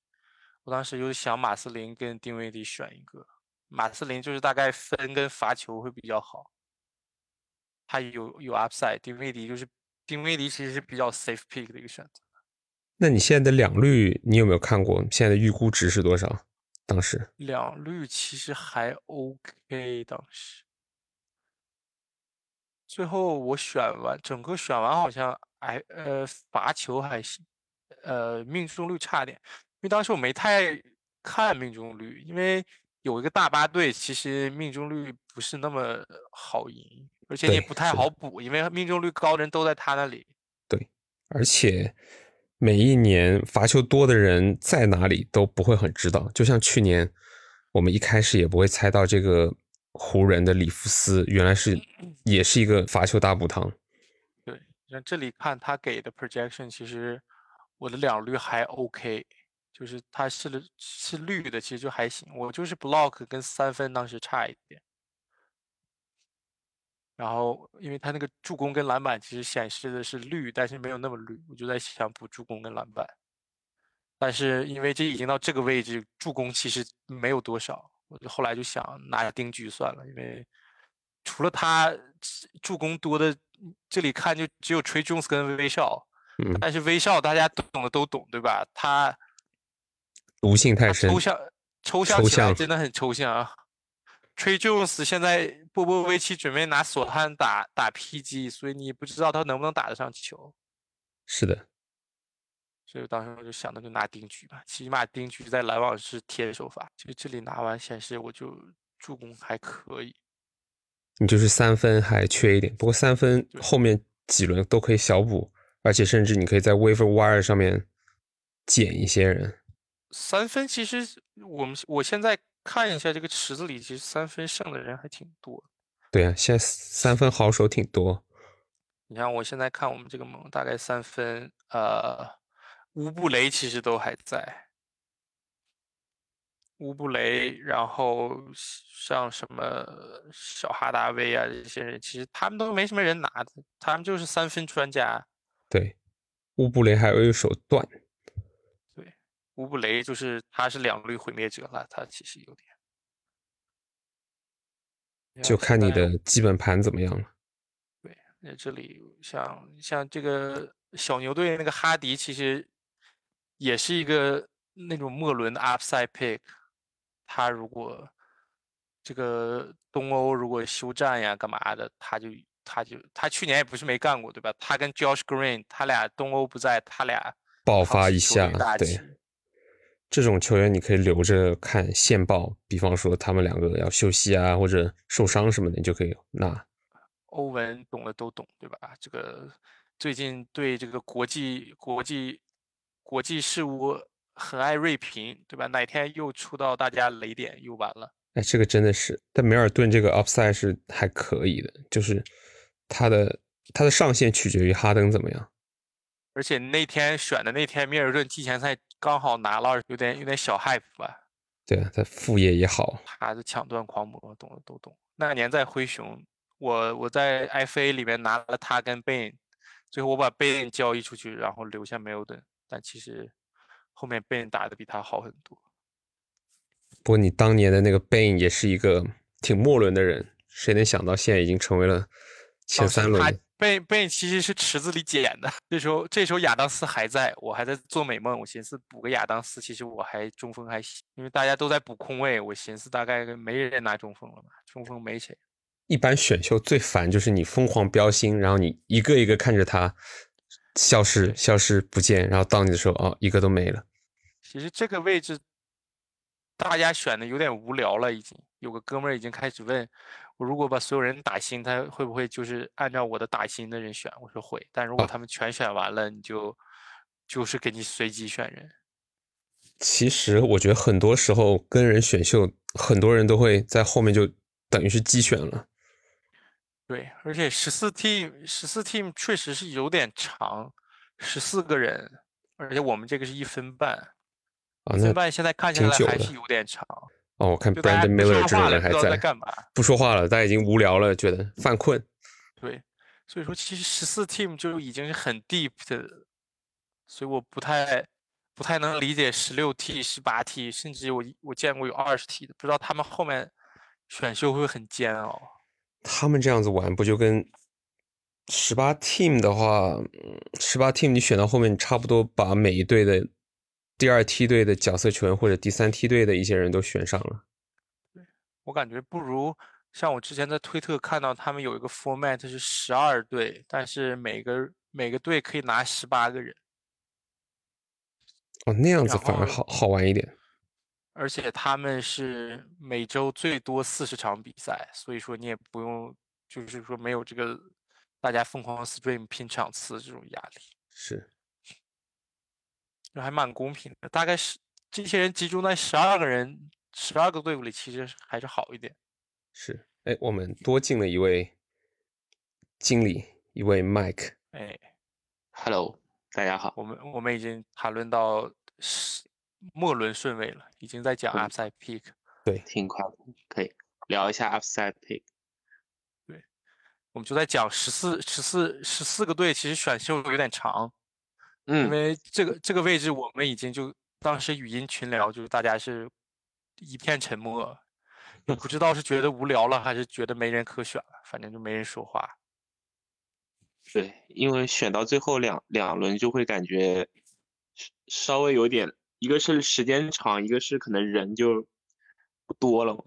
我当时就想马斯林跟丁威迪选一个，马斯林就是大概分跟罚球会比较好，他有有 upside，丁威迪就是丁威迪其实是比较 safe pick 的一个选择。那你现在的两率，你有没有看过？现在的预估值是多少？当时两率其实还 OK，当时。最后我选完，整个选完好像哎呃罚球还行，呃命中率差点，因为当时我没太看命中率，因为有一个大巴队，其实命中率不是那么好赢，而且也不太好补，因为命中率高的人都在他那里。对而且每一年罚球多的人在哪里都不会很知道。就像去年，我们一开始也不会猜到这个湖人的里弗斯原来是 也是一个罚球大补汤。对，那这里看他给的 projection，其实我的两率还 OK，就是他是是绿的，其实就还行。我就是 block 跟三分当时差一点。然后，因为他那个助攻跟篮板其实显示的是绿，但是没有那么绿，我就在想补助攻跟篮板。但是因为这已经到这个位置，助攻其实没有多少，我就后来就想拿丁局算了，因为除了他助攻多的，这里看就只有锤 Jones 跟威少。嗯。但是威少大家懂的都懂，对吧？他毒性太深，抽象抽象起来真的很抽象啊。Trey Jones 现在波波维奇准备拿索汉打打 PG，所以你不知道他能不能打得上球。是的，所以当时我就想，的就拿丁局吧，起码丁局在篮网是贴手法。就这里拿完显示，我就助攻还可以。你就是三分还缺一点，不过三分后面几轮都可以小补，而且甚至你可以在 Waiver Wire 上面捡一些人。三分其实我们我现在。看一下这个池子里，其实三分剩的人还挺多。对啊，现在三分好手挺多。你看，我现在看我们这个盟，大概三分，呃，乌布雷其实都还在。乌布雷，然后像什么小哈达威啊这些人，其实他们都没什么人拿的，他们就是三分专家。对，乌布雷还有一手断。乌布雷就是他是两率毁灭者了，他其实有点，就看你的基本盘怎么样了。对，那这里像像这个小牛队那个哈迪，其实也是一个那种末轮的 upside pick。他如果这个东欧如果休战呀干嘛的，他就他就他去年也不是没干过，对吧？他跟 Josh Green，他俩东欧不在，他俩爆发一下，对。这种球员你可以留着看线报，比方说他们两个要休息啊，或者受伤什么的，你就可以拿。欧文懂的都懂，对吧？这个最近对这个国际国际国际事务很爱锐评，对吧？哪天又出到大家雷点又完了。哎，这个真的是，但梅尔顿这个 upside 是还可以的，就是他的他的上限取决于哈登怎么样。而且那天选的那天，米尔顿季前赛刚好拿了，有点有点小 hype 吧。对啊，他副业也好。他是抢断狂魔，懂的都懂。那年在灰熊，我我在 FA 里面拿了他跟 Ben，最后我把 Ben 交易出去，然后留下米尔顿。但其实后面 Ben 打的比他好很多。不过你当年的那个 Ben 也是一个挺末轮的人，谁能想到现在已经成为了前三轮。贝贝其实是池子里捡的，这时候这时候亚当斯还在，我还在做美梦，我寻思补个亚当斯，其实我还中锋还行，因为大家都在补空位，我寻思大概没人拿中锋了吧，中锋没谁。一般选秀最烦就是你疯狂标星，然后你一个一个看着他消失消失不见，然后到你的时候哦一个都没了。其实这个位置大家选的有点无聊了，已经有个哥们儿已经开始问。我如果把所有人打新，他会不会就是按照我的打新的人选？我说会，但如果他们全选完了，你就就是给你随机选人。其实我觉得很多时候跟人选秀，很多人都会在后面就等于是机选了。对，而且十四 team 十四 team 确实是有点长，十四个人，而且我们这个是一分半，一分半现在看起来还是有点长。哦，我看 Brandon Miller 这种人还在干嘛？不说话了，大家已经无聊了，觉得犯困。对，所以说其实十四 team 就已经是很 deep 的，所以我不太不太能理解十六 T、十八 T，甚至我我见过有二十 T 的，不知道他们后面选秀会很煎熬。他们这样子玩，不就跟十八 team 的话，十八 team 你选到后面，你差不多把每一队的。第二梯队的角色球员或者第三梯队的一些人都选上了，对我感觉不如像我之前在推特看到他们有一个 format 是十二队，但是每个每个队可以拿十八个人。哦，那样子反而好好玩一点。而且他们是每周最多四十场比赛，所以说你也不用就是说没有这个大家疯狂 stream 拼场次这种压力。是。就还蛮公平的。大概是这些人集中在十二个人、十二个队伍里，其实还是好一点。是，哎，我们多进了一位经理，一位 Mike。哎，Hello，大家好。我们我们已经谈论到末轮顺位了，已经在讲 Upside Pick。对，挺快的，可以聊一下 Upside Pick。对，我们就在讲十四、十四、十四个队，其实选秀有点长。嗯，因为这个这个位置，我们已经就当时语音群聊，就是大家是一片沉默，也不知道是觉得无聊了，还是觉得没人可选了，反正就没人说话。对，因为选到最后两两轮就会感觉稍微有点，一个是时间长，一个是可能人就不多了嘛。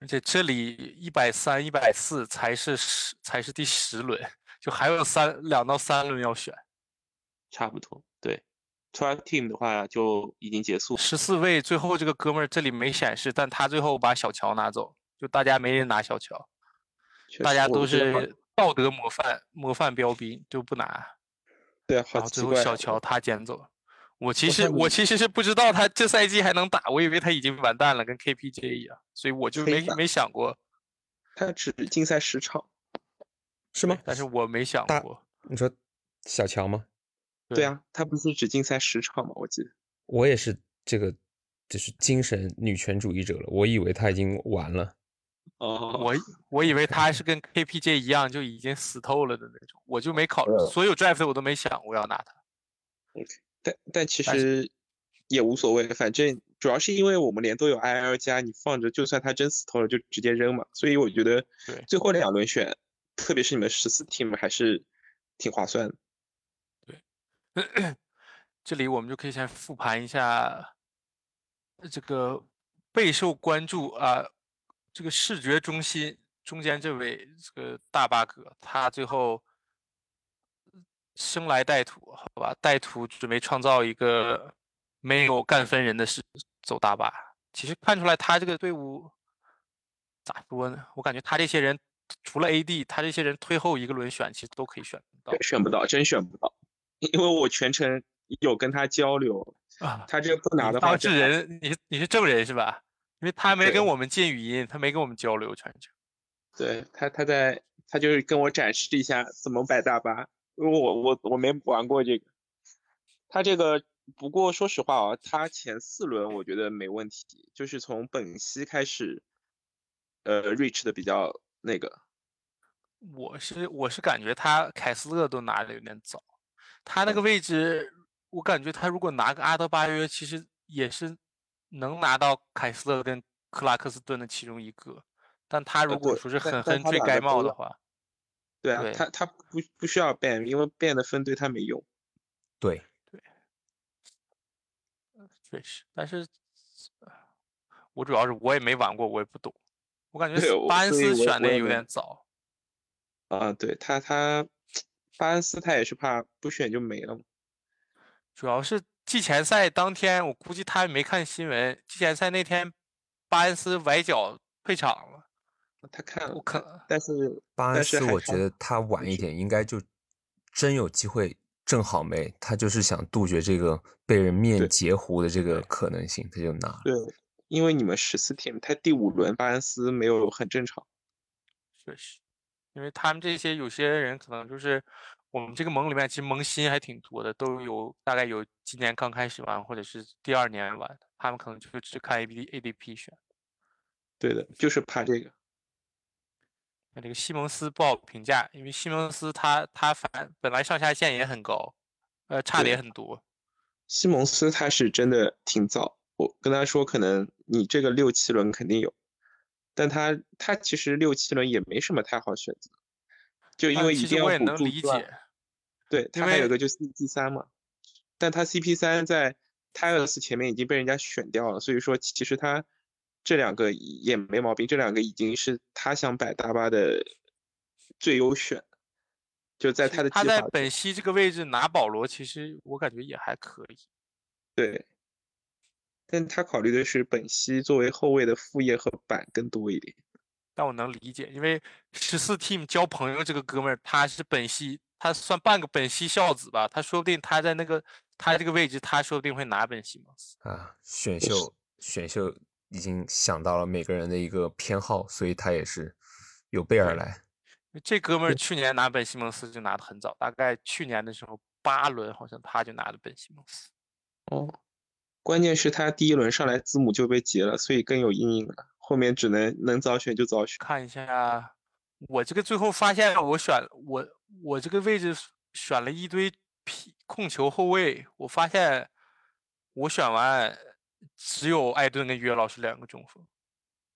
而且这里一百三、一百四才是十，才是第十轮，就还有三两到三轮要选。差不多，对，twelve team 的话就已经结束。十四位最后这个哥们儿这里没显示，但他最后把小乔拿走，就大家没人拿小乔，大家都是道德模范模范标兵，就不拿。对啊，然后最后小乔他捡走。我其实我其实是不知道他这赛季还能打，我以为他已经完蛋了，跟 KPJ 一样，所以我就没没想过。他只竞赛十场，是吗？但是我没想过。你说小乔吗？对啊，他不是只竞赛十场吗？我记得。我也是这个，就是精神女权主义者了。我以为他已经完了。哦，我我以为他是跟 KPJ 一样就已经死透了的那种，我就没考虑所有 draft 我都没想过要拿他。OK，但但其实也无所谓，反正主要是因为我们连都有 IL 加，你放着就算他真死透了就直接扔嘛。所以我觉得最后两轮选，特别是你们十四 team 还是挺划算的。这里我们就可以先复盘一下这个备受关注啊，这个视觉中心中间这位这个大巴哥，他最后生来带土，好吧，带土准备创造一个没有干分人的事，走大巴。其实看出来他这个队伍咋说呢？我感觉他这些人除了 AD，他这些人退后一个轮选，其实都可以选到，选不到，真选不到。因为我全程有跟他交流啊，他这不拿的话，当事人你你是证人是吧？因为他没跟我们进语音，他没跟我们交流全程。对他，他在他就是跟我展示一下怎么摆大巴，因为我我我没玩过这个。他这个不过说实话啊，他前四轮我觉得没问题，就是从本溪开始，呃，reach 的比较那个。我是我是感觉他凯斯勒都拿的有点早。他那个位置，我感觉他如果拿个阿德巴约，其实也是能拿到凯斯勒跟克拉克斯顿的其中一个。但他如果说是狠狠追盖帽的话，对啊，他他不不需要 ban，，因为 ban 的分对他没用。对对，确实。但是，我主要是我也没玩过，我也不懂。我感觉巴恩斯选的有点早。啊，对他他。巴恩斯他也是怕不选就没了主要是季前赛当天，我估计他没看新闻。季前赛那天，巴恩斯崴脚退场了。他看了，我看，但是巴恩斯，我觉得他晚一点应该就真有机会，正好没他就是想杜绝这个被人面截胡的这个可能性，他就拿。对，因为你们十四天，他第五轮巴恩斯没有很正常。确实。因为他们这些有些人可能就是我们这个盟里面，其实盟新还挺多的，都有大概有今年刚开始玩，或者是第二年玩，他们可能就只看 A B A D P 选。对的，就是怕这个。那这个西蒙斯不好评价，因为西蒙斯他他反本来上下限也很高，呃，差的也很多。西蒙斯他是真的挺早，我跟他说，可能你这个六七轮肯定有。但他他其实六七轮也没什么太好选择，就因为一定要补助解。对他还有个就 CP 三嘛，但他 CP 三在泰勒斯前面已经被人家选掉了，所以说其实他这两个也没毛病，这两个已经是他想摆大巴的最优选，就在他的他在本溪这个位置拿保罗，其实我感觉也还可以。对。但他考虑的是本溪作为后卫的副业和板更多一点，但我能理解，因为十四 team 交朋友这个哥们儿，他是本溪，他算半个本溪孝子吧，他说不定他在那个他这个位置，他说不定会拿本西蒙斯。啊，选秀选秀已经想到了每个人的一个偏好，所以他也是有备而来。这哥们儿去年拿本西蒙斯就拿的很早，大概去年的时候八轮好像他就拿的本西蒙斯。哦，关键是他第一轮上来字母就被截了，所以更有阴影了。后面只能能早选就早选。看一下，我这个最后发现我选我我这个位置选了一堆皮控球后卫，我发现我选完只有艾顿跟约老师两个中锋。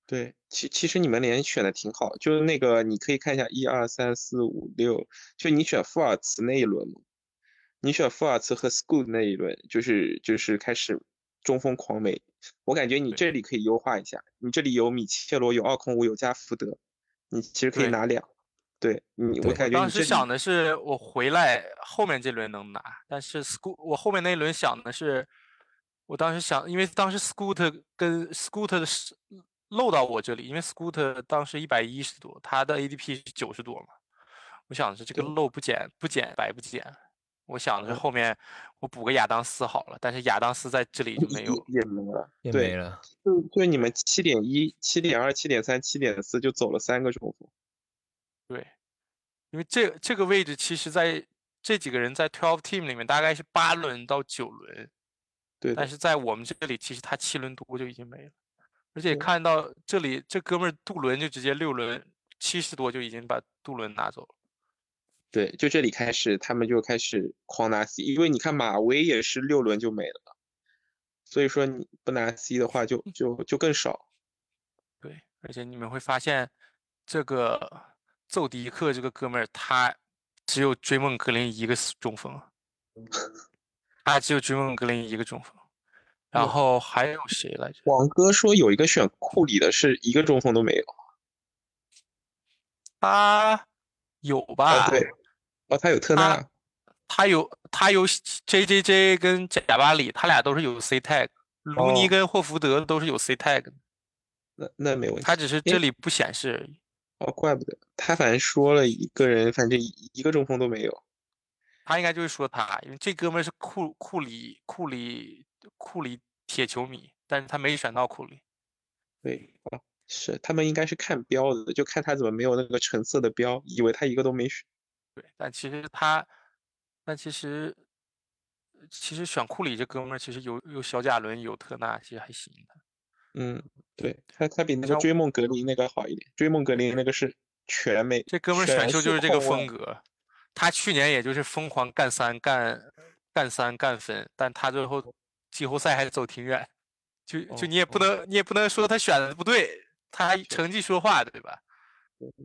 对，其其实你们连选的挺好，就是那个你可以看一下一二三四五六，就你选富尔茨那一轮嘛，你选富尔茨和 School 那一轮，就是就是开始中锋狂美，我感觉你这里可以优化一下，你这里有米切罗，有奥孔武，有加福德，你其实可以拿两，对你，我感觉当时想的是我回来后面这轮能拿，但是 School 我后面那一轮想的是，我当时想，因为当时 Scoot 跟 Scoot 的是。漏到我这里，因为 Scoot 当时一百一十多，他的 ADP 是九十多嘛。我想的是这个漏不减不减白不减，我想着后面我补个亚当斯好了，但是亚当斯在这里就没有，也没了，也没了。就就你们七点一、七点二、七点三、七点四就走了三个中锋。对，因为这这个位置其实在这几个人在 Twelve Team 里面大概是八轮到九轮，对，但是在我们这里其实他七轮多就已经没了。而且看到这里，这哥们儿杜伦就直接六轮七十多就已经把杜伦拿走了。对，就这里开始，他们就开始狂拿 C，因为你看马威也是六轮就没了，所以说你不拿 C 的话，就就就更少。对，而且你们会发现，这个奏迪克这个哥们儿，他只有追梦格林一个中锋，他只有追梦格林一个中锋。然后还有谁来着？王哥说有一个选库里的，是一个中锋都没有。他有吧？对，哦，他有特纳，他有他有 J J J 跟贾巴里，他俩都是有 C tag。卢尼跟霍福德都是有 C tag。那那没问题，他只是这里不显示而已。哦，怪不得他反正说了一个人，反正一个中锋都没有。他应该就是说他，因为这哥们是库库里库里。库里铁球迷，但是他没选到库里。对哦，是他们应该是看标的，就看他怎么没有那个橙色的标，以为他一个都没选。对，但其实他，但其实其实选库里这哥们儿，其实有有小贾伦，有特纳，其实还行的。嗯，对他他比那个追梦格林那个好一点。追梦格林那个是全美，这哥们儿选秀就是这个风格。他去年也就是疯狂干三干干三干分，但他最后。季后赛还是走挺远，就就你也不能你也不能说他选的不对，他成绩说话对吧？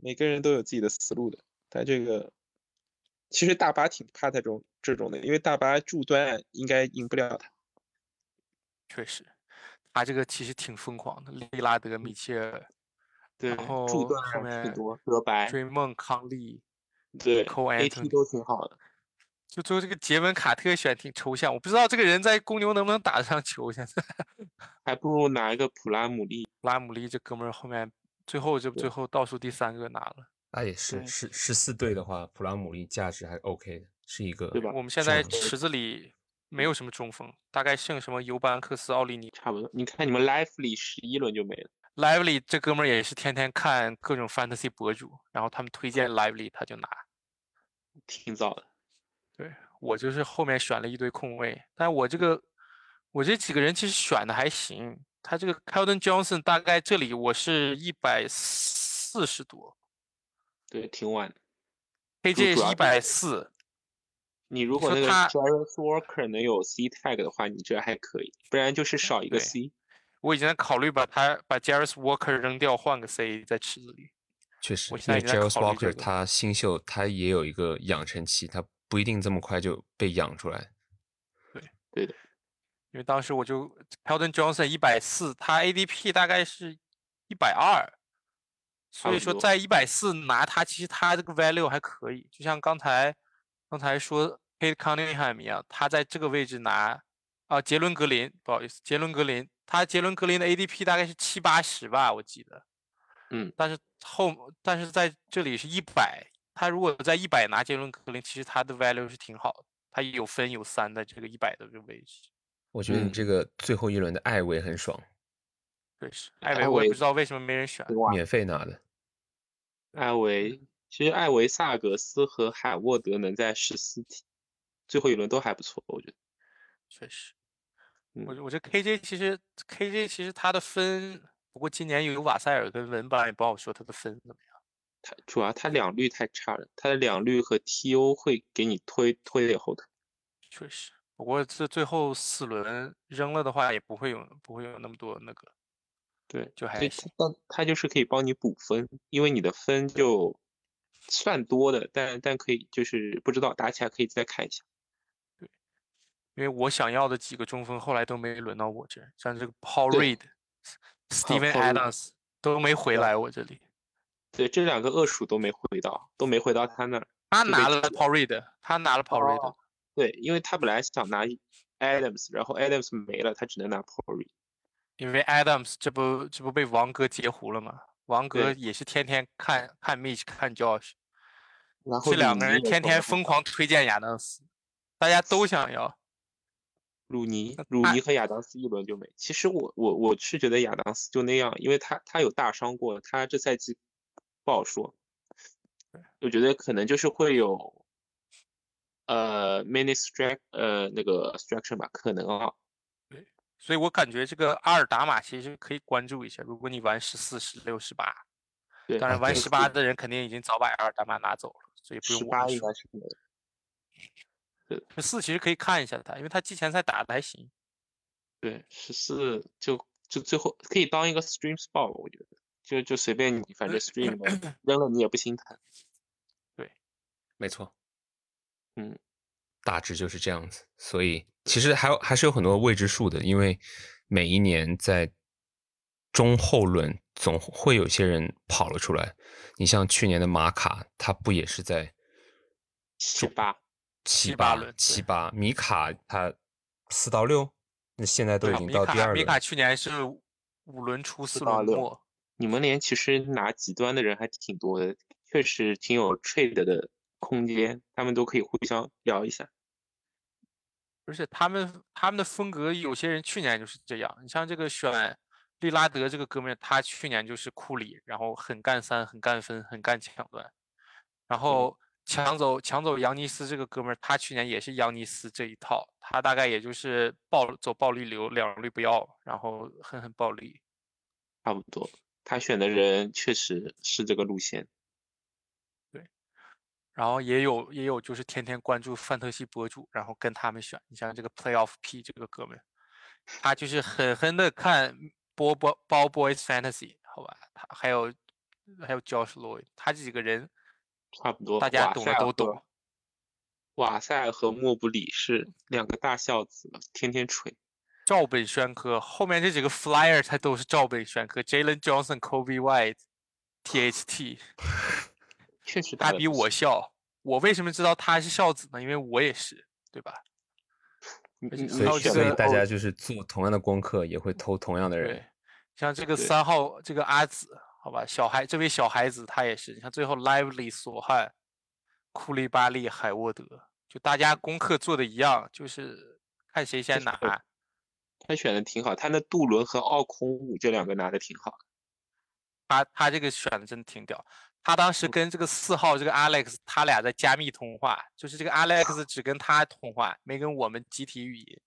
每个人都有自己的思路的。他这个其实大巴挺怕他这种这种的，因为大巴柱端应该赢不了他。确实，他这个其实挺疯狂的，利拉德、米切尔，对，然后柱端后面多，德白、追梦、康利，对，AT 都挺好的。就最后这个杰文卡特选挺抽象，我不知道这个人在公牛能不能打得上球。现在 还不如拿一个普拉姆利。普拉姆利这哥们儿后面最后就最后倒数第三个拿了。那也是十十四队的话，普拉姆利价值还 OK 的，是一个对吧？我们现在池子里没有什么中锋，大概剩什么尤班克斯、奥利尼，差不多。你看你们 Lively 十一轮就没了。Lively 这哥们儿也是天天看各种 Fantasy 博主，然后他们推荐 Lively 他就拿，挺早的。对。我就是后面选了一堆空位，但我这个我这几个人其实选的还行。他这个 Keldon Johnson 大概这里我是一百四十多，对，挺晚的。KJ 是一百四。你如果那个 Jarvis worker 能有 C tag 的话，你这还可以，不然就是少一个 C。我已经在考虑把他把 Jarvis Walker 扔掉，换个 C 在池子里。确实，因为 Jarvis Walker 他新秀，他也有一个养成期，他。不一定这么快就被养出来。对对的，因为当时我就 Keldon Johnson 一百四，他 ADP 大概是一百二，所以说在一百四拿他，其实他这个 value 还可以。就像刚才刚才说 Kate Cunningham 一样，他在这个位置拿啊，杰伦格林，不好意思，杰伦格林，他杰伦格林的 ADP 大概是七八十吧，我记得。嗯，但是后但是在这里是一百，他如果在一百拿杰伦格林，其实他的 value 是挺好的，他有分有三的这个一百的这个位置。我觉得你嗯这个最后一轮的艾维很爽，对，是艾艾维，我也不知道为什么没人选。免费拿的。艾维，其实艾维、萨格斯和海沃德能在十四题最后一轮都还不错，我觉得。确实，我我觉得 KJ 其实 KJ 其实他的分，不过今年有瓦塞尔跟文班，也不好说他的分怎么样。他主要他两率太差了，他的两率和 TO 会给你推推给后头。确实，不过这最后四轮扔了的话，也不会有不会有那么多那个，对，就还所以行他就是可以帮你补分，因为你的分就算多的，但但可以就是不知道打起来可以再看一下。对因为我想要的几个中锋后来都没轮到我这儿，像这个 Paul 对 Reed、Steven Adams 都没回来我这里。对，这两个恶鼠都没回到，都没回到他那儿。他拿了 Paul Reed，他拿了 Paul Reed，、哦对，因为他本来想拿 Adams，然后 Adams 没了，他只能拿 Paul Reed。因为 Adams 这不这不被王哥截胡了吗？王哥也是天天看看 Mitch 看 Josh，然后这两个人天天疯狂推荐亚当斯，大家都想要。鲁尼鲁尼和亚当斯一轮就没。其实我我我是觉得亚当斯就那样，因为他他有大伤过，他这赛季不好说。我觉得可能就是会有，呃 mini strike 呃那个 structure 吧，可能啊。所以我感觉这个阿尔达玛其实可以关注一下，如果你玩十四、十六、十八，当然玩对十八的人肯定已经早把阿尔达玛拿走了，所以不用我们说八应该。是没有。十四其实可以看一下他，因为他季前赛打的还行。对，十四就就最后可以当一个 stream spot，我觉得就就随便你，反正 stream 的 扔了你也不心疼。对没错，嗯，大致就是这样子。所以其实还有还是有很多未知数的，因为每一年在中后轮总会有些人跑了出来。你像去年的马卡，他不也是在七八，七七八七八？米卡他四到六，那现在都已经到第二轮米。卡去年是五轮出四到六轮末，你们连其实拿极端的人还挺多的，确实挺有 trade 的空间，他们都可以互相聊一下。而且他们他们的风格，有些人去年就是这样。你像这个选利拉德这个哥们儿，他去年就是库里，然后很干三，很干分，很干抢断。然后抢走抢走扬尼斯这个哥们儿，他去年也是扬尼斯这一套，他大概也就是暴走暴力流，两律不要，然后狠狠暴力。差不多，他选的人确实是这个路线。然后也有也有就是天天关注范特西博主，然后跟他们选。你像这个 Playoff P 这个哥们，他就是狠狠的看波波包 Boys Fantasy，好吧？他还有还有 Josh Lloyd，他这几个人差不多，大家懂的都懂。瓦塞和莫布里是两个大孝子，天天锤。照本宣科，后面这几个 Flyer 他都是照本宣科，Jalen Johnson、Kobe White、THT，确实他比我孝。我为什么知道他是孝子呢？因为我也是，对吧？所以，所以大哦家就是做同样的功课，也会偷同样的人对。，像这个对三号这个阿紫，好吧，小孩这位小孩子他也是，你看最后 Lively、索汉、库利巴利、海沃德，就大家功课做的一样，就是看谁先拿。他选的挺好，他那杜伦和奥空武这两个拿的挺好。他他这个选的真的挺屌。他当时跟这个四号这个 Alex，他俩在加密通话，就是这个 Alex 只跟他通话，没跟我们集体语音。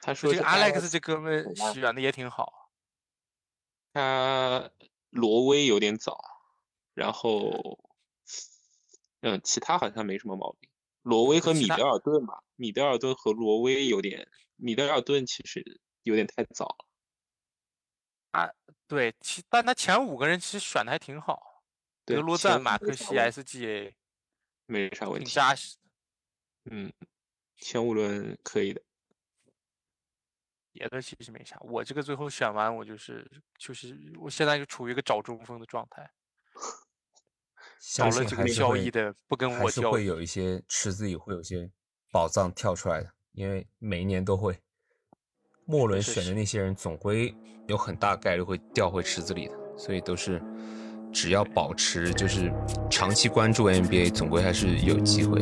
他说这个 Alex 这哥们选的也挺好。他挪威有点早，然后，嗯，其他好像没什么毛病。挪威和米德尔顿吧，米德尔顿和挪威有点，米德尔顿其实有点太早了。啊对，其但他前五个人其实选的还挺好，对，德罗赞、马克西、SGA，没啥问题。挺扎实。嗯，前五轮可以的。别的其实没啥，我这个最后选完，我就是就是我现在就处于一个找中锋的状态，找相信了几个交还是会易的，不跟我交易。是会有一些池子里会有一些宝藏跳出来的，因为每一年都会。末轮选的那些人总归有很大概率会掉回池子里的，所以都是只要保持就是长期关注 NBA，总归还是有机会。